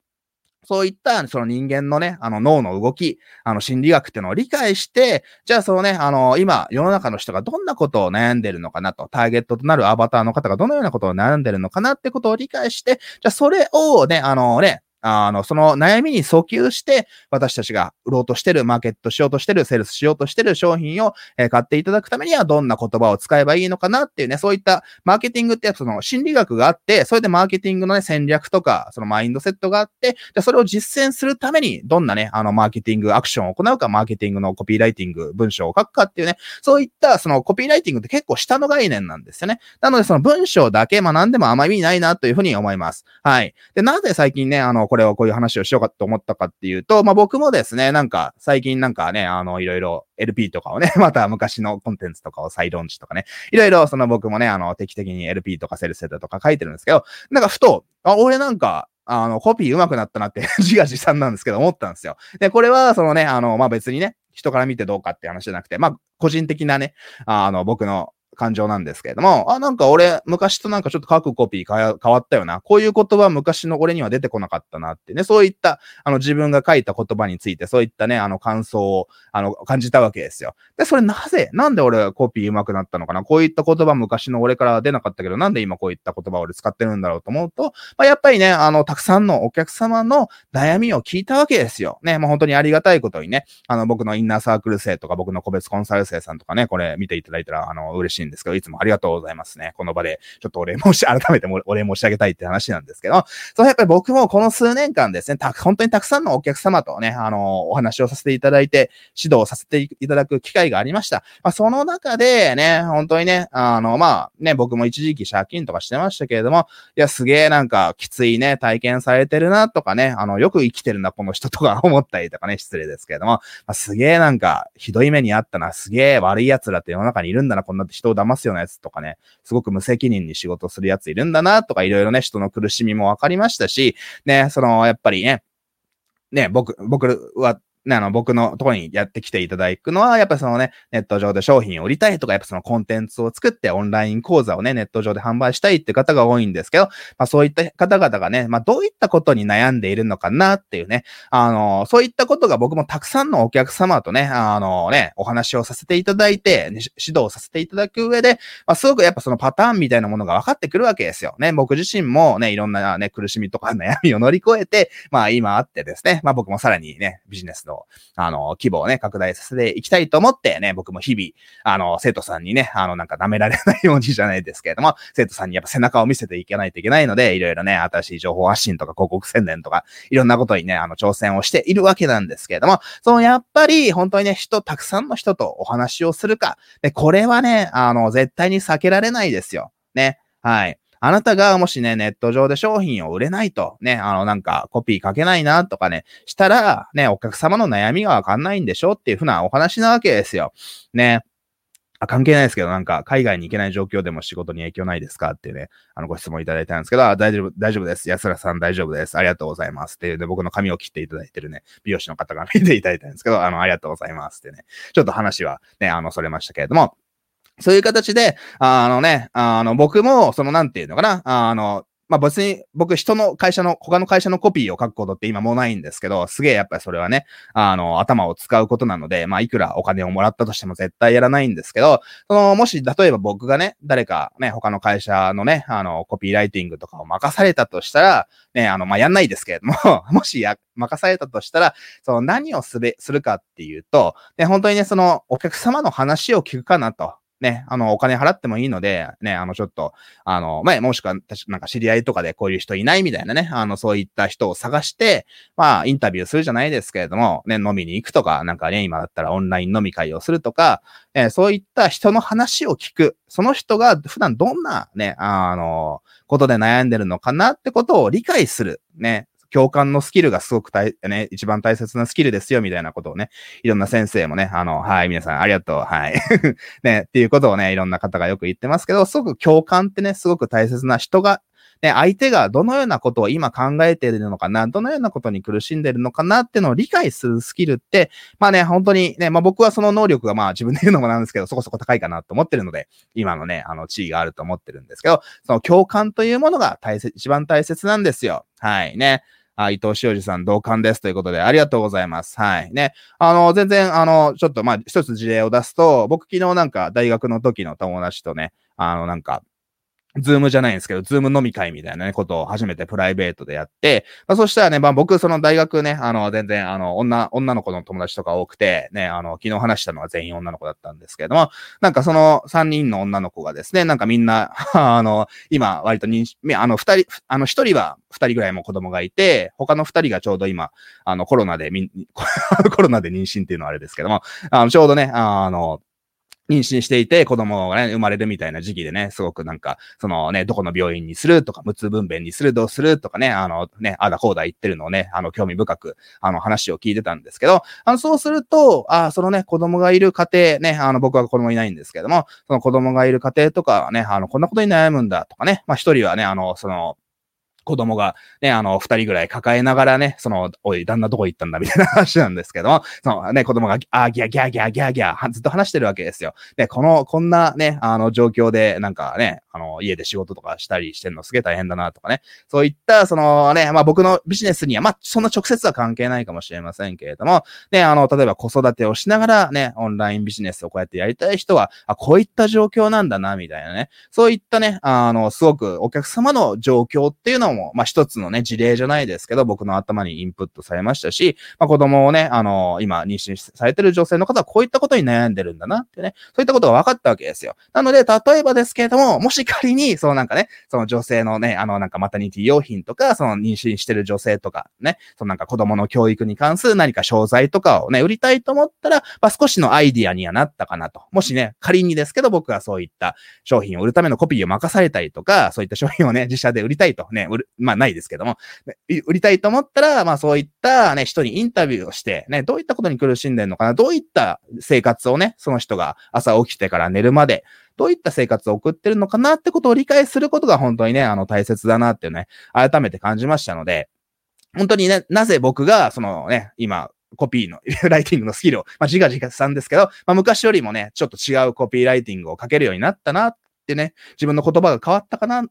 S1: そういったその人間のね、あの脳の動き、あの心理学っていうのを理解して、じゃあそのね、あの今世の中の人がどんなことを悩んでるのかなと、ターゲットとなるアバターの方がどのようなことを悩んでるのかなってことを理解して、じゃあそれをね、あのね、あの、その悩みに訴求して、私たちが売ろうとしてる、マーケットしようとしてる、セールスしようとしてる商品を、え、買っていただくためにはどんな言葉を使えばいいのかなっていうね、そういったマーケティングってその心理学があって、それでマーケティングのね、戦略とか、そのマインドセットがあって、じゃそれを実践するために、どんなね、あの、マーケティングアクションを行うか、マーケティングのコピーライティング、文章を書くかっていうね、そういったそのコピーライティングって結構下の概念なんですよね。なのでその文章だけ学んでもあまり意味ないなというふうに思います。はい。で、なぜ最近ね、あの、これをこういう話をしようかと思ったかっていうと、まあ僕もですね、なんか最近なんかね、あの、いろいろ LP とかをね、[laughs] また昔のコンテンツとかを再論知とかね、いろいろその僕もね、あの、定期的に LP とかセルセットとか書いてるんですけど、なんかふと、あ、俺なんか、あの、コピー上手くなったなって [laughs] 自画自賛なんですけど思ったんですよ。で、これは、そのね、あの、まあ、別にね、人から見てどうかって話じゃなくて、まあ、個人的なね、あの、僕の感情なんですけれども、あ、なんか俺、昔となんかちょっと書くコピー変わったよな。こういう言葉昔の俺には出てこなかったなってね、そういった、あの、自分が書いた言葉について、そういったね、あの、感想を、あの、感じたわけですよ。で、それなぜ、なんで俺コピー上手くなったのかな？こういった言葉昔の俺から出なかったけど、なんで今こういった言葉を俺使ってるんだろうと思うと、まあ、やっぱりね、あの、たくさんのお客様の悩みを聞いたわけですよ。ね、まあ、本当にありがたいことにね、あの、僕のインナーサークル生とか、僕の個別コンサル生さんとかね、これ見ていただいたら、あの、嬉しいんですけど、いつもありがとうございますね。この場で、ちょっとお礼申し、改めて [laughs] お礼申し上げたいって話なんですけど、そう、やっぱり僕もこの数年間ですね、た、本当にたくさんのお客様とね、あの、お話をさせていただいて、指導させていただく機会がありました。まあ、その中でね、本当にね、あの、まあ、ね、僕も一時期借金とかしてましたけれども、いや、すげえなんかきついね、体験されてるなとかね、あの、よく生きてるな、この人とか思ったりとかね、失礼ですけれども、まあ、すげえなんか、ひどい目にあったな、すげえ悪い奴らって世の中にいるんだな、こんな人を騙すようなやつとかね、すごく無責任に仕事するやついるんだな、とかいろいろね、人の苦しみも分かりましたし、ね、その、やっぱりね、ね、僕、僕は、ねあの、僕のところにやってきていただくのは、やっぱそのね、ネット上で商品を売りたいとか、やっぱそのコンテンツを作ってオンライン講座をね、ネット上で販売したいって方が多いんですけど、まあそういった方々がね、まあどういったことに悩んでいるのかなっていうね、あの、そういったことが僕もたくさんのお客様とね、あのね、お話をさせていただいて、ね、指導させていただく上で、まあすごくやっぱそのパターンみたいなものが分かってくるわけですよ。ね、僕自身もね、いろんなね、苦しみとか悩みを乗り越えて、まあ今あってですね、まあ僕もさらにね、ビジネスの、あの、規模をね、拡大させていきたいと思ってね、僕も日々、あの、生徒さんにね、あの、なんか舐められないようにじゃないですけれども、生徒さんにやっぱ背中を見せていけないといけないので、いろいろね、新しい情報発信とか広告宣伝とか、いろんなことにね、あの、挑戦をしているわけなんですけれども、そのやっぱり、本当にね、人、たくさんの人とお話をするか。で、これはね、あの、絶対に避けられないですよ。ね。はい。あなたがもしね、ネット上で商品を売れないと、ね、あの、なんか、コピー書けないなとかね、したら、ね、お客様の悩みがわかんないんでしょっていうふうなお話なわけですよ。ね。あ、関係ないですけど、なんか、海外に行けない状況でも仕事に影響ないですかっていうね、あの、ご質問いただいたんですけど、大丈夫、大丈夫です。安田さん大丈夫です。ありがとうございます。っていうね、僕の髪を切っていただいてるね、美容師の方が見ていただいたんですけど、あの、ありがとうございますってね、ちょっと話はね、あの、それましたけれども、そういう形で、あのね、あの、僕も、その、なんていうのかな、あの、まあ別に僕人の会社の、他の会社のコピーを書くことって今もうないんですけど、すげえやっぱりそれはね、あの、頭を使うことなので、まあいくらお金をもらったとしても絶対やらないんですけど、その、もし例えば僕がね、誰かね、他の会社のね、あの、コピーライティングとかを任されたとしたら、ね、あの、まあやんないですけれども、[laughs] もしや、任されたとしたら、その何をすべ、するかっていうと、ね、本当にね、そのお客様の話を聞くかなと。ね、あの、お金払ってもいいので、ね、あの、ちょっと、あの、まあ、もしくは、なんか知り合いとかでこういう人いないみたいなね、あの、そういった人を探して、まあ、インタビューするじゃないですけれども、ね、飲みに行くとか、なんかね、今だったらオンライン飲み会をするとか、えそういった人の話を聞く。その人が普段どんなね、あの、ことで悩んでるのかなってことを理解する。ね。共感のスキルがすごく大、ね、一番大切なスキルですよ、みたいなことをね、いろんな先生もね、あの、はい、皆さんありがとう、はい。[laughs] ね、っていうことをね、いろんな方がよく言ってますけど、すごく共感ってね、すごく大切な人が、ね、相手がどのようなことを今考えているのかな、どのようなことに苦しんでいるのかなっていうのを理解するスキルって、まあね、本当にね、まあ僕はその能力がまあ自分で言うのもなんですけど、そこそこ高いかなと思ってるので、今のね、あの地位があると思ってるんですけど、その共感というものが大切、一番大切なんですよ。はいね。あ、伊藤塩二さん同感ですということで、ありがとうございます。はい。ね。あの、全然、あの、ちょっと、まあ、一つ事例を出すと、僕昨日なんか大学の時の友達とね、あの、なんか、 Zoomじゃないんですけど、 Zoom飲み会みたいなね、ことを初めてプライベートでやって、まあ、そしたらね、まあ僕、その大学ね、あの、全然、あの、女、女の子の友達とか多くて、ね、あの、昨日話したのは全員女の子だったんですけれども、なんかその3人の女の子がですね、なんかみんな、[laughs] あの、今、割と妊娠期、あの、2人、あの、1人は2人ぐらいも子供がいて、他の2人がちょうど今、あの、コロナでみ、[laughs] コロナで妊娠っていうのはあれですけども、あの、ちょうどね、あの、妊娠していて子供がね、生まれるみたいな時期でね、すごくなんか、そのね、どこの病院にするとか、無痛分娩にする、どうするとかね、あのね、あだこうだ言ってるのをね、あの、興味深く、あの、話を聞いてたんですけど、あの、そうすると、あそのね、子供がいる家庭、ね、あの、僕は子供いないんですけども、その子供がいる家庭とかはね、あの、こんなことに悩むんだとかね、まあ一人はね、あの、その、子供がね、あの、二人ぐらい抱えながらね、その、おい、旦那どこ行ったんだみたいな話なんですけども、[laughs] そのね、子供が、あギャギャギャギャギャ、ずっと話してるわけですよ。で、この、こんなね、あの、状況で、なんかね、あの、家で仕事とかしたりしてんのすげえ大変だなとかね、そういった、そのね、まあ僕のビジネスには、まあ、そんな直接は関係ないかもしれませんけれども、ね、あの、例えば子育てをしながらね、オンラインビジネスをこうやってやりたい人は、あ、こういった状況なんだな、みたいなね、そういったね、あの、すごくお客様の状況っていうのも、まあ一つのね、事例じゃないですけど、僕の頭にインプットされましたし、まあ、子供をね、あの、今、妊娠されてる女性の方はこういったことに悩んでるんだなってね、そういったことが分かったわけですよ。なので、例えばですけれども、もし仮に、そのなんかね、その女性のね、あの、なんかマタニティ用品とか、その妊娠してる女性とか、ね、そのなんか子供の教育に関する何か商材とかをね、売りたいと思ったら、まあ、少しのアイディアにはなったかなと。もしね、仮にですけど、僕はそういった商品を売るためのコピーを任されたりとか、そういった商品をね、自社で売りたいと。ね、売る、まあないですけども、売りたいと思ったら、まあそういったね、人にインタビューをして、ね、どういったことに苦しんでるのかな、どういった生活をね、その人が朝起きてから寝るまで、どういった生活を送ってるのかなってことを理解することが本当にね、あの大切だなっていうね、改めて感じましたので、本当にね、なぜ僕が、そのね、今、コピーの、[laughs] ライティングのスキルを、まあ、自画自画さんですけど、まあ、昔よりもね、ちょっと違うコピーライティングを書けるようになったなっってね、自分の言葉が変わったかな、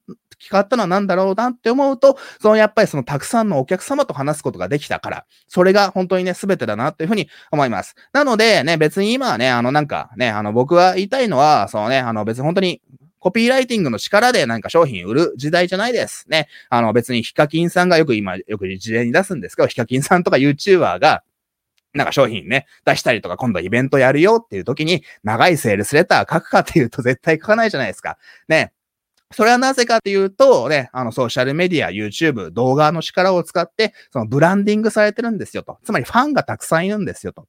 S1: 変わったのは何だろうなって思うと、そのやっぱりそのたくさんのお客様と話すことができたから、それが本当にね、全てだなっていうふうに思います。なのでね、別に今はね、あのなんかね、あの僕は言いたいのは、そのね、あの別に本当にコピーライティングの力でなんか商品売る時代じゃないです。ね。あの別にヒカキンさんがよく今、よく事例に出すんですけど、ヒカキンさんとか YouTuber が、なんか商品ね、出したりとか今度イベントやるよっていう時に長いセールスレター書くかっていうと絶対書かないじゃないですか。ね。それはなぜかというと、ね、あの、ソーシャルメディア、YouTube、動画の力を使って、そのブランディングされてるんですよと。つまりファンがたくさんいるんですよと。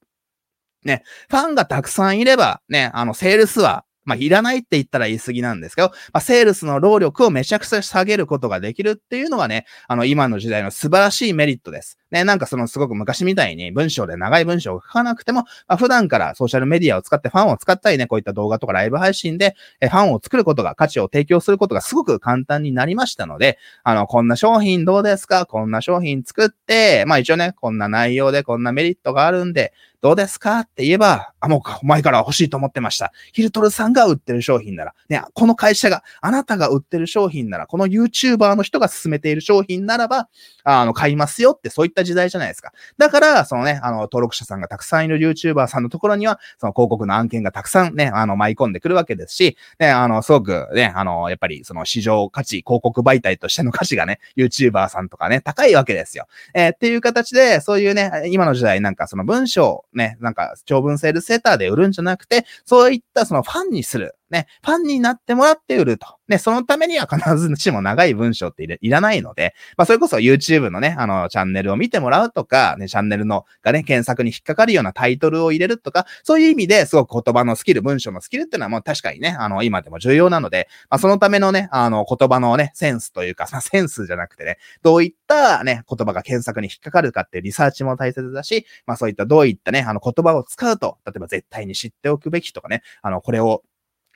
S1: ね、ファンがたくさんいれば、ね、あの、セールスはまあ、いらないって言ったら言い過ぎなんですけど、まあ、セールスの労力をめちゃくちゃ下げることができるっていうのがね、あの、今の時代の素晴らしいメリットです。ね、なんかそのすごく昔みたいに文章で長い文章を書かなくても、まあ、普段からソーシャルメディアを使ってファンを使ったりね、こういった動画とかライブ配信で、えファンを作ることが、価値を提供することがすごく簡単になりましたので、あの、こんな商品どうですか？こんな商品作って、まあ一応ね、こんな内容でこんなメリットがあるんで、どうですか？って言えば、あ、もう前から欲しいと思ってました。ヒルトルさんが売ってる商品なら、ね、この会社が、あなたが売ってる商品なら、この YouTuber の人が勧めている商品ならば、あの、買いますよってそういった時代じゃないですか。だから、そのね、あの、登録者さんがたくさんいる YouTuber さんのところには、その広告の案件がたくさんね、あの、舞い込んでくるわけですし、ね、あの、すごくね、あの、やっぱりその市場価値、広告媒体としての価値がね、YouTuber さんとかね、高いわけですよ。えー、っていう形で、そういうね、今の時代なんかその文章、ね、なんか長文セールセーターで売るんじゃなくて、そういったそのファンにする。ね、ファンになってもらって売ると。ね、そのためには必ずしも長い文章っていらないので、まあ、それこそ YouTube のね、あの、チャンネルを見てもらうとか、ね、チャンネルの、がね、検索に引っかかるようなタイトルを入れるとか、そういう意味ですごく言葉のスキル、文章のスキルっていうのはもう確かにね、あの、今でも重要なので、まあ、そのためのね、あの、言葉のね、センスというか、[laughs] センスじゃなくてね、どういったね、言葉が検索に引っかかるかっていうリサーチも大切だし、まあ、そういったどういったね、あの、言葉を使うと、例えば絶対に知っておくべきとかね、あの、これを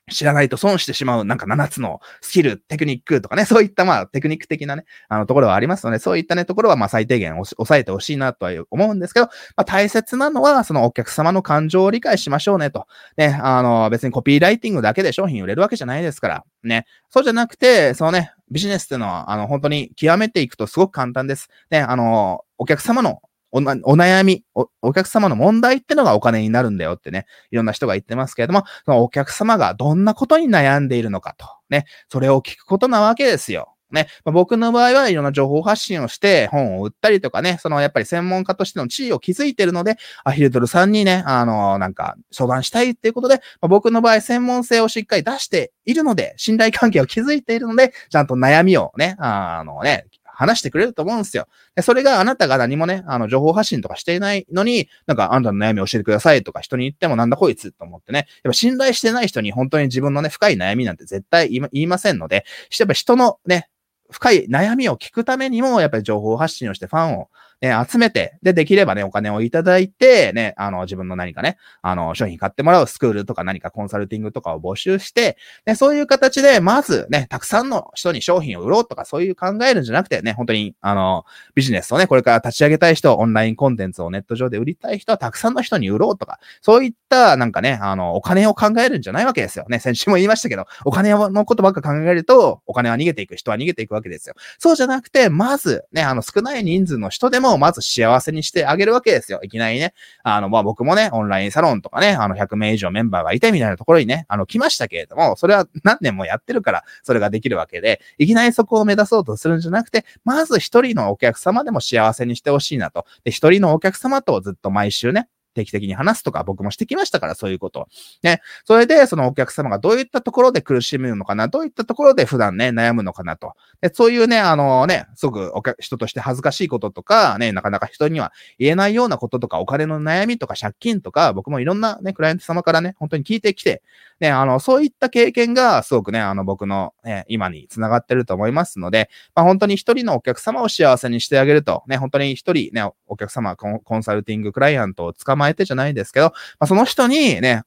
S1: 知らないと損してしまう、なんか7つのスキル、テクニックとかね、そういったまあテクニック的なね、あのところはありますので、そういったね、ところはまあ最低限抑えてほしいなとは思うんですけど、まあ大切なのは、そのお客様の感情を理解しましょうねと。ね、あの別にコピーライティングだけで商品売れるわけじゃないですから、ね。そうじゃなくて、そのね、ビジネスっていうのは、あの本当に極めていくとすごく簡単です。ね、あの、お客様のお悩みお、お客様の問題ってのがお金になるんだよってね、いろんな人が言ってますけれども、そのお客様がどんなことに悩んでいるのかと、ね、それを聞くことなわけですよ。ね、まあ、僕の場合はいろんな情報発信をして本を売ったりとかね、そのやっぱり専門家としての地位を築いているので、アヒルトルさんにね、あの、なんか相談したいっていうことで、まあ、僕の場合専門性をしっかり出しているので、信頼関係を築いているので、ちゃんと悩みをね、あのね、話してくれると思うんですよ。でそれがあなたが何もね、あの、情報発信とかしていないのに、なんか、あんたの悩み教えてくださいとか人に言ってもなんだこいつと思ってね、やっぱ信頼してない人に本当に自分のね、深い悩みなんて絶対言いませんので、やっぱ人のね、深い悩みを聞くためにも、やっぱり情報発信をしてファンをね、集めて、で、できればね、お金をいただいて、ね、あの、自分の何かね、あの、商品買ってもらうスクールとか何かコンサルティングとかを募集して、ね、そういう形で、まずね、たくさんの人に商品を売ろうとか、そういう考えるんじゃなくてね、本当に、あの、ビジネスをね、これから立ち上げたい人、オンラインコンテンツをネット上で売りたい人は、たくさんの人に売ろうとか、そういった、なんかね、あの、お金を考えるんじゃないわけですよ。ね、[laughs] 先週も言いましたけど、お金のことばっか考えると、お金は逃げていく、人は逃げていくわけですよ。そうじゃなくて、まず、ね、あの、少ない人数の人でも、をまず幸せせにしてあげるわけですよ。いきなりね。あの、まあ、僕もね、オンラインサロンとかね、あの、100名以上メンバーがいてみたいなところにね、あの、来ましたけれども、それは何年もやってるから、それができるわけで、いきなりそこを目指そうとするんじゃなくて、まず一人のお客様でも幸せにしてほしいなと。で、一人のお客様とずっと毎週ね、定期的に話すとか僕もしてきましたから、そういうこと。ね。それで、そのお客様がどういったところで苦しむのかな、どういったところで普段ね、悩むのかなと。でそういうね、あのね、すごくお客人として恥ずかしいこととか、ね、なかなか人には言えないようなこととか、お金の悩みとか借金とか、僕もいろんなね、クライアント様からね、本当に聞いてきて、ね、あの、そういった経験がすごくね、あの、僕の、ね、今につながってると思いますので、まあ、本当に一人のお客様を幸せにしてあげると、ね、本当に一人ね、お客様コン、コンサルティングクライアントを捕まえてじゃないですけど、まあ、その人にね、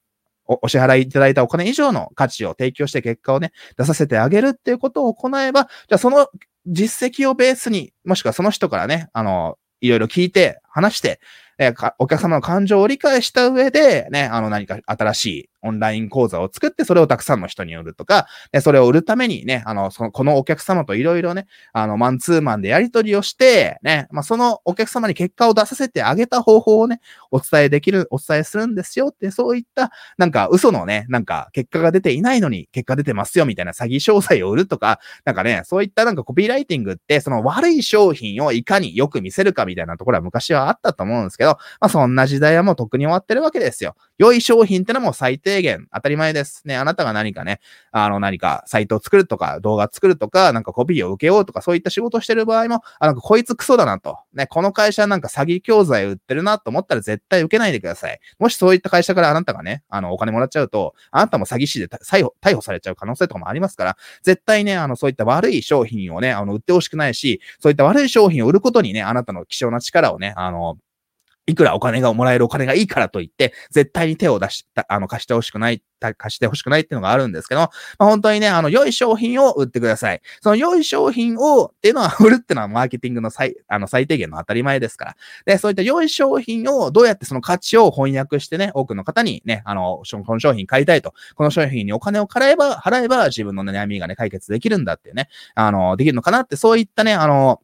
S1: お支払いいただいたお金以上の価値を提供して結果をね、出させてあげるっていうことを行えば、じゃあその実績をベースに、もしくはその人からね、あの、いろいろ聞いて、話して、えお客様の感情を理解した上で、ね、あの何か新しいオンライン講座を作って、それをたくさんの人に売るとか、でそれを売るためにね、あの、その、このお客様といろいろね、あの、マンツーマンでやり取りをして、ね、まあ、そのお客様に結果を出させてあげた方法をね、お伝えできる、お伝えするんですよって、そういった、なんか、嘘のね、なんか、結果が出ていないのに、結果出てますよみたいな詐欺商材を売るとか、なんかね、そういったなんかコピーライティングって、その悪い商品をいかによく見せるかみたいなところは昔はあったと思うんですけど、まあ、そんな時代はもうとっくに終わってるわけですよ。良い商品ってのも最低低限、当たり前です。ね、あなたが何かね、あの、何かサイトを作るとか、動画作るとか、なんかコピーを受けようとか、そういった仕事をしてる場合も、あ、なんかこいつクソだなと。ね、この会社なんか詐欺教材売ってるなと思ったら絶対受けないでください。もしそういった会社からあなたがね、あの、お金もらっちゃうと、あなたも詐欺師で逮捕、逮捕されちゃう可能性とかもありますから、絶対ね、あの、そういった悪い商品をね、あの、売ってほしくないし、そういった悪い商品を売ることにね、あなたの希少な力をね、あの、いくらお金がもらえるお金がいいからといって、絶対に手を出した、あの、貸してほしくない、貸してほしくないっていうのがあるんですけど、まあ、本当にね、あの、良い商品を売ってください。その良い商品を、っていうのは、売るっていうのはマーケティングの最、あの、最低限の当たり前ですから。で、そういった良い商品をどうやってその価値を翻訳してね、多くの方にね、あの、この商品買いたいと、この商品にお金を払えば、払えば自分の悩みがね、解決できるんだっていうね、あの、できるのかなって、そういったね、あの、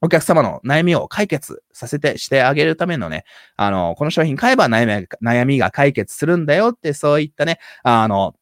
S1: お客様の悩みを解決させて、してあげるためのね、あの、この商品買えば悩み悩みが解決するんだよって、そういったね、あの、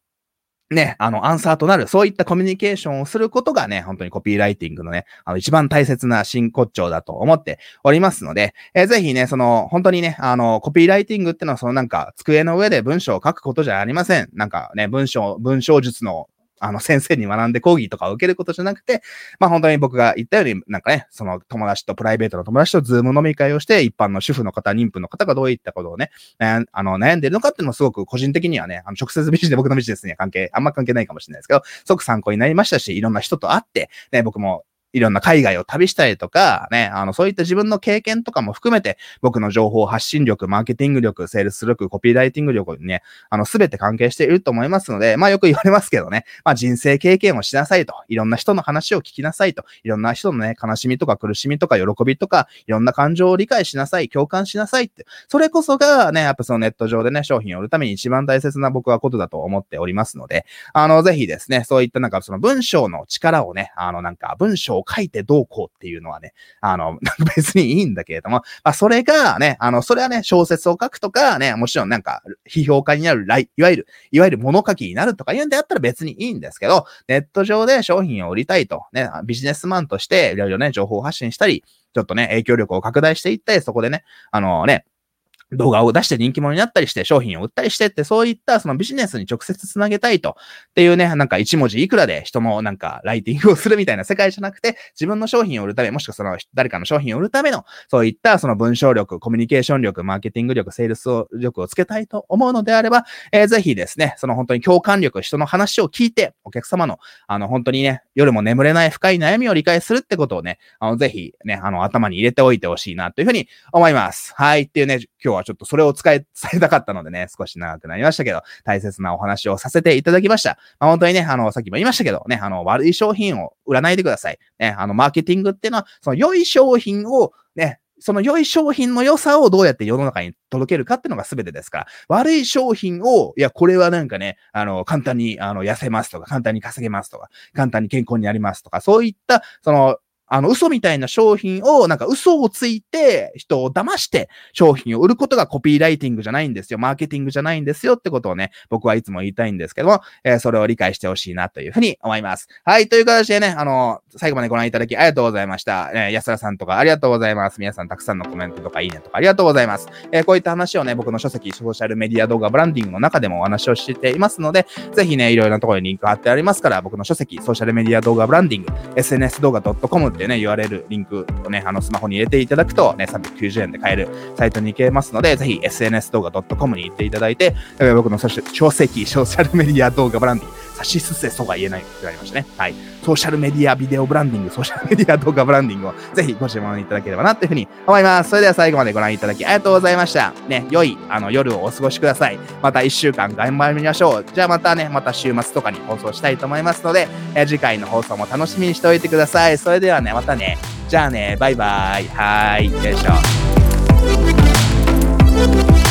S1: ね、あの、アンサーとなる、そういったコミュニケーションをすることがね、本当にコピーライティングのね、あの、一番大切な真骨頂だと思っておりますので、えー、ぜひね、その、本当にね、あの、コピーライティングってのは、そのなんか、机の上で文章を書くことじゃありません。なんかね、文章、文章術のあの、先生に学んで講義とかを受けることじゃなくて、まあ本当に僕が言ったように、なんかね、その友達とプライベートの友達と Zoom飲み会をして、一般の主婦の方、妊婦の方がどういったことをね、あの、悩んでるのかっていうのをすごく個人的にはね、あの、直接ビジネス、僕のビジネスには関係、あんま関係ないかもしれないですけど、すごく参考になりましたし、いろんな人と会って、ね、僕もいろんな海外を旅したりとか、ね、あの、そういった自分の経験とかも含めて、僕の情報発信力、マーケティング力、セールス力、コピーライティング力にね、あの、すべて関係していると思いますので、まあよく言われますけどね、まあ人生経験をしなさいと、いろんな人の話を聞きなさいと、いろんな人のね、悲しみとか苦しみとか喜びとか、いろんな感情を理解しなさい、共感しなさいって、それこそがね、やっぱそのネット上でね、商品を売るために一番大切な僕はことだと思っておりますので、あの、ぜひですね、そういったなんかその文章の力をね、あのなんか文章を書いてどうこうっていうのはね、あの、[laughs] 別にいいんだけれども、まあ、それがね、あの、それはね、小説を書くとかね、もちろんなんか、批評家になる、いわゆる、いわゆる物書きになるとか言うんであったら別にいいんですけど、ネット上で商品を売りたいと、ね、ビジネスマンとして、いろいろね、情報発信したり、ちょっとね、影響力を拡大していって、そこでね、あのね、動画を出して人気者になったりして、商品を売ったりしてって、そういったそのビジネスに直接つなげたいと。っていうね、なんか一文字いくらで人のなんかライティングをするみたいな世界じゃなくて、自分の商品を売るため、もしくはその誰かの商品を売るための、そういったその文章力、コミュニケーション力、マーケティング力、セールス力をつけたいと思うのであれば、えー、ぜひですね、その本当に共感力、人の話を聞いて、お客様の、あの本当にね、夜も眠れない深い悩みを理解するってことをね、あのぜひね、あの頭に入れておいてほしいなというふうに思います。はい。っていうね、今日はちょっとそれを使え、伝えたかったのでね、少し長くなりましたけど、大切なお話をさせていただきました。まあ、本当にね、あの、さっきも言いましたけどね、あの、悪い商品を売らないでください。ね、あの、マーケティングっていうのは、その良い商品をね、その良い商品の良さをどうやって世の中に届けるかっていうのが全てですから、悪い商品を、いや、これはなんかね、あの、簡単に、あの、痩せますとか、簡単に稼げますとか、簡単に健康になりますとか、そういった、その、あの、嘘みたいな商品を、なんか嘘をついて、人を騙して商品を売ることがコピーライティングじゃないんですよ。マーケティングじゃないんですよってことをね、僕はいつも言いたいんですけども、えー、それを理解してほしいなというふうに思います。はい、という形でね、あの、最後までご覧いただきありがとうございました。えー、安田さんとかありがとうございます。皆さんたくさんのコメントとかいいねとかありがとうございます。えー、こういった話をね、僕の書籍、ソーシャルメディア動画ブランディングの中でもお話をしていますので、ぜひね、いろいろなところにリンク貼ってありますから、僕の書籍、ソーシャルメディア動画ブランディング、SNS 動画 .com ってね、URL、リンクをね、あの、スマホに入れていただくとね、390円で買えるサイトに行けますので、ぜひ SNS 動画 .com に行っていただいて、僕の書籍、ソーシャルメディア動画ブランディング、差しすせそが言えないってなりましたね。はい。ソーシャルメディアビデオブランディング、ソーシャルメディア動画ブランディングをぜひご注文いただければなというふうに思います。それでは最後までご覧いただきありがとうございました。ね、良いあの夜をお過ごしください。また一週間頑張りましょう。じゃあまたね、また週末とかに放送したいと思いますので、え次回の放送も楽しみにしておいてください。それではね、またね、じゃあね、バイバイ。はい、よいしょ。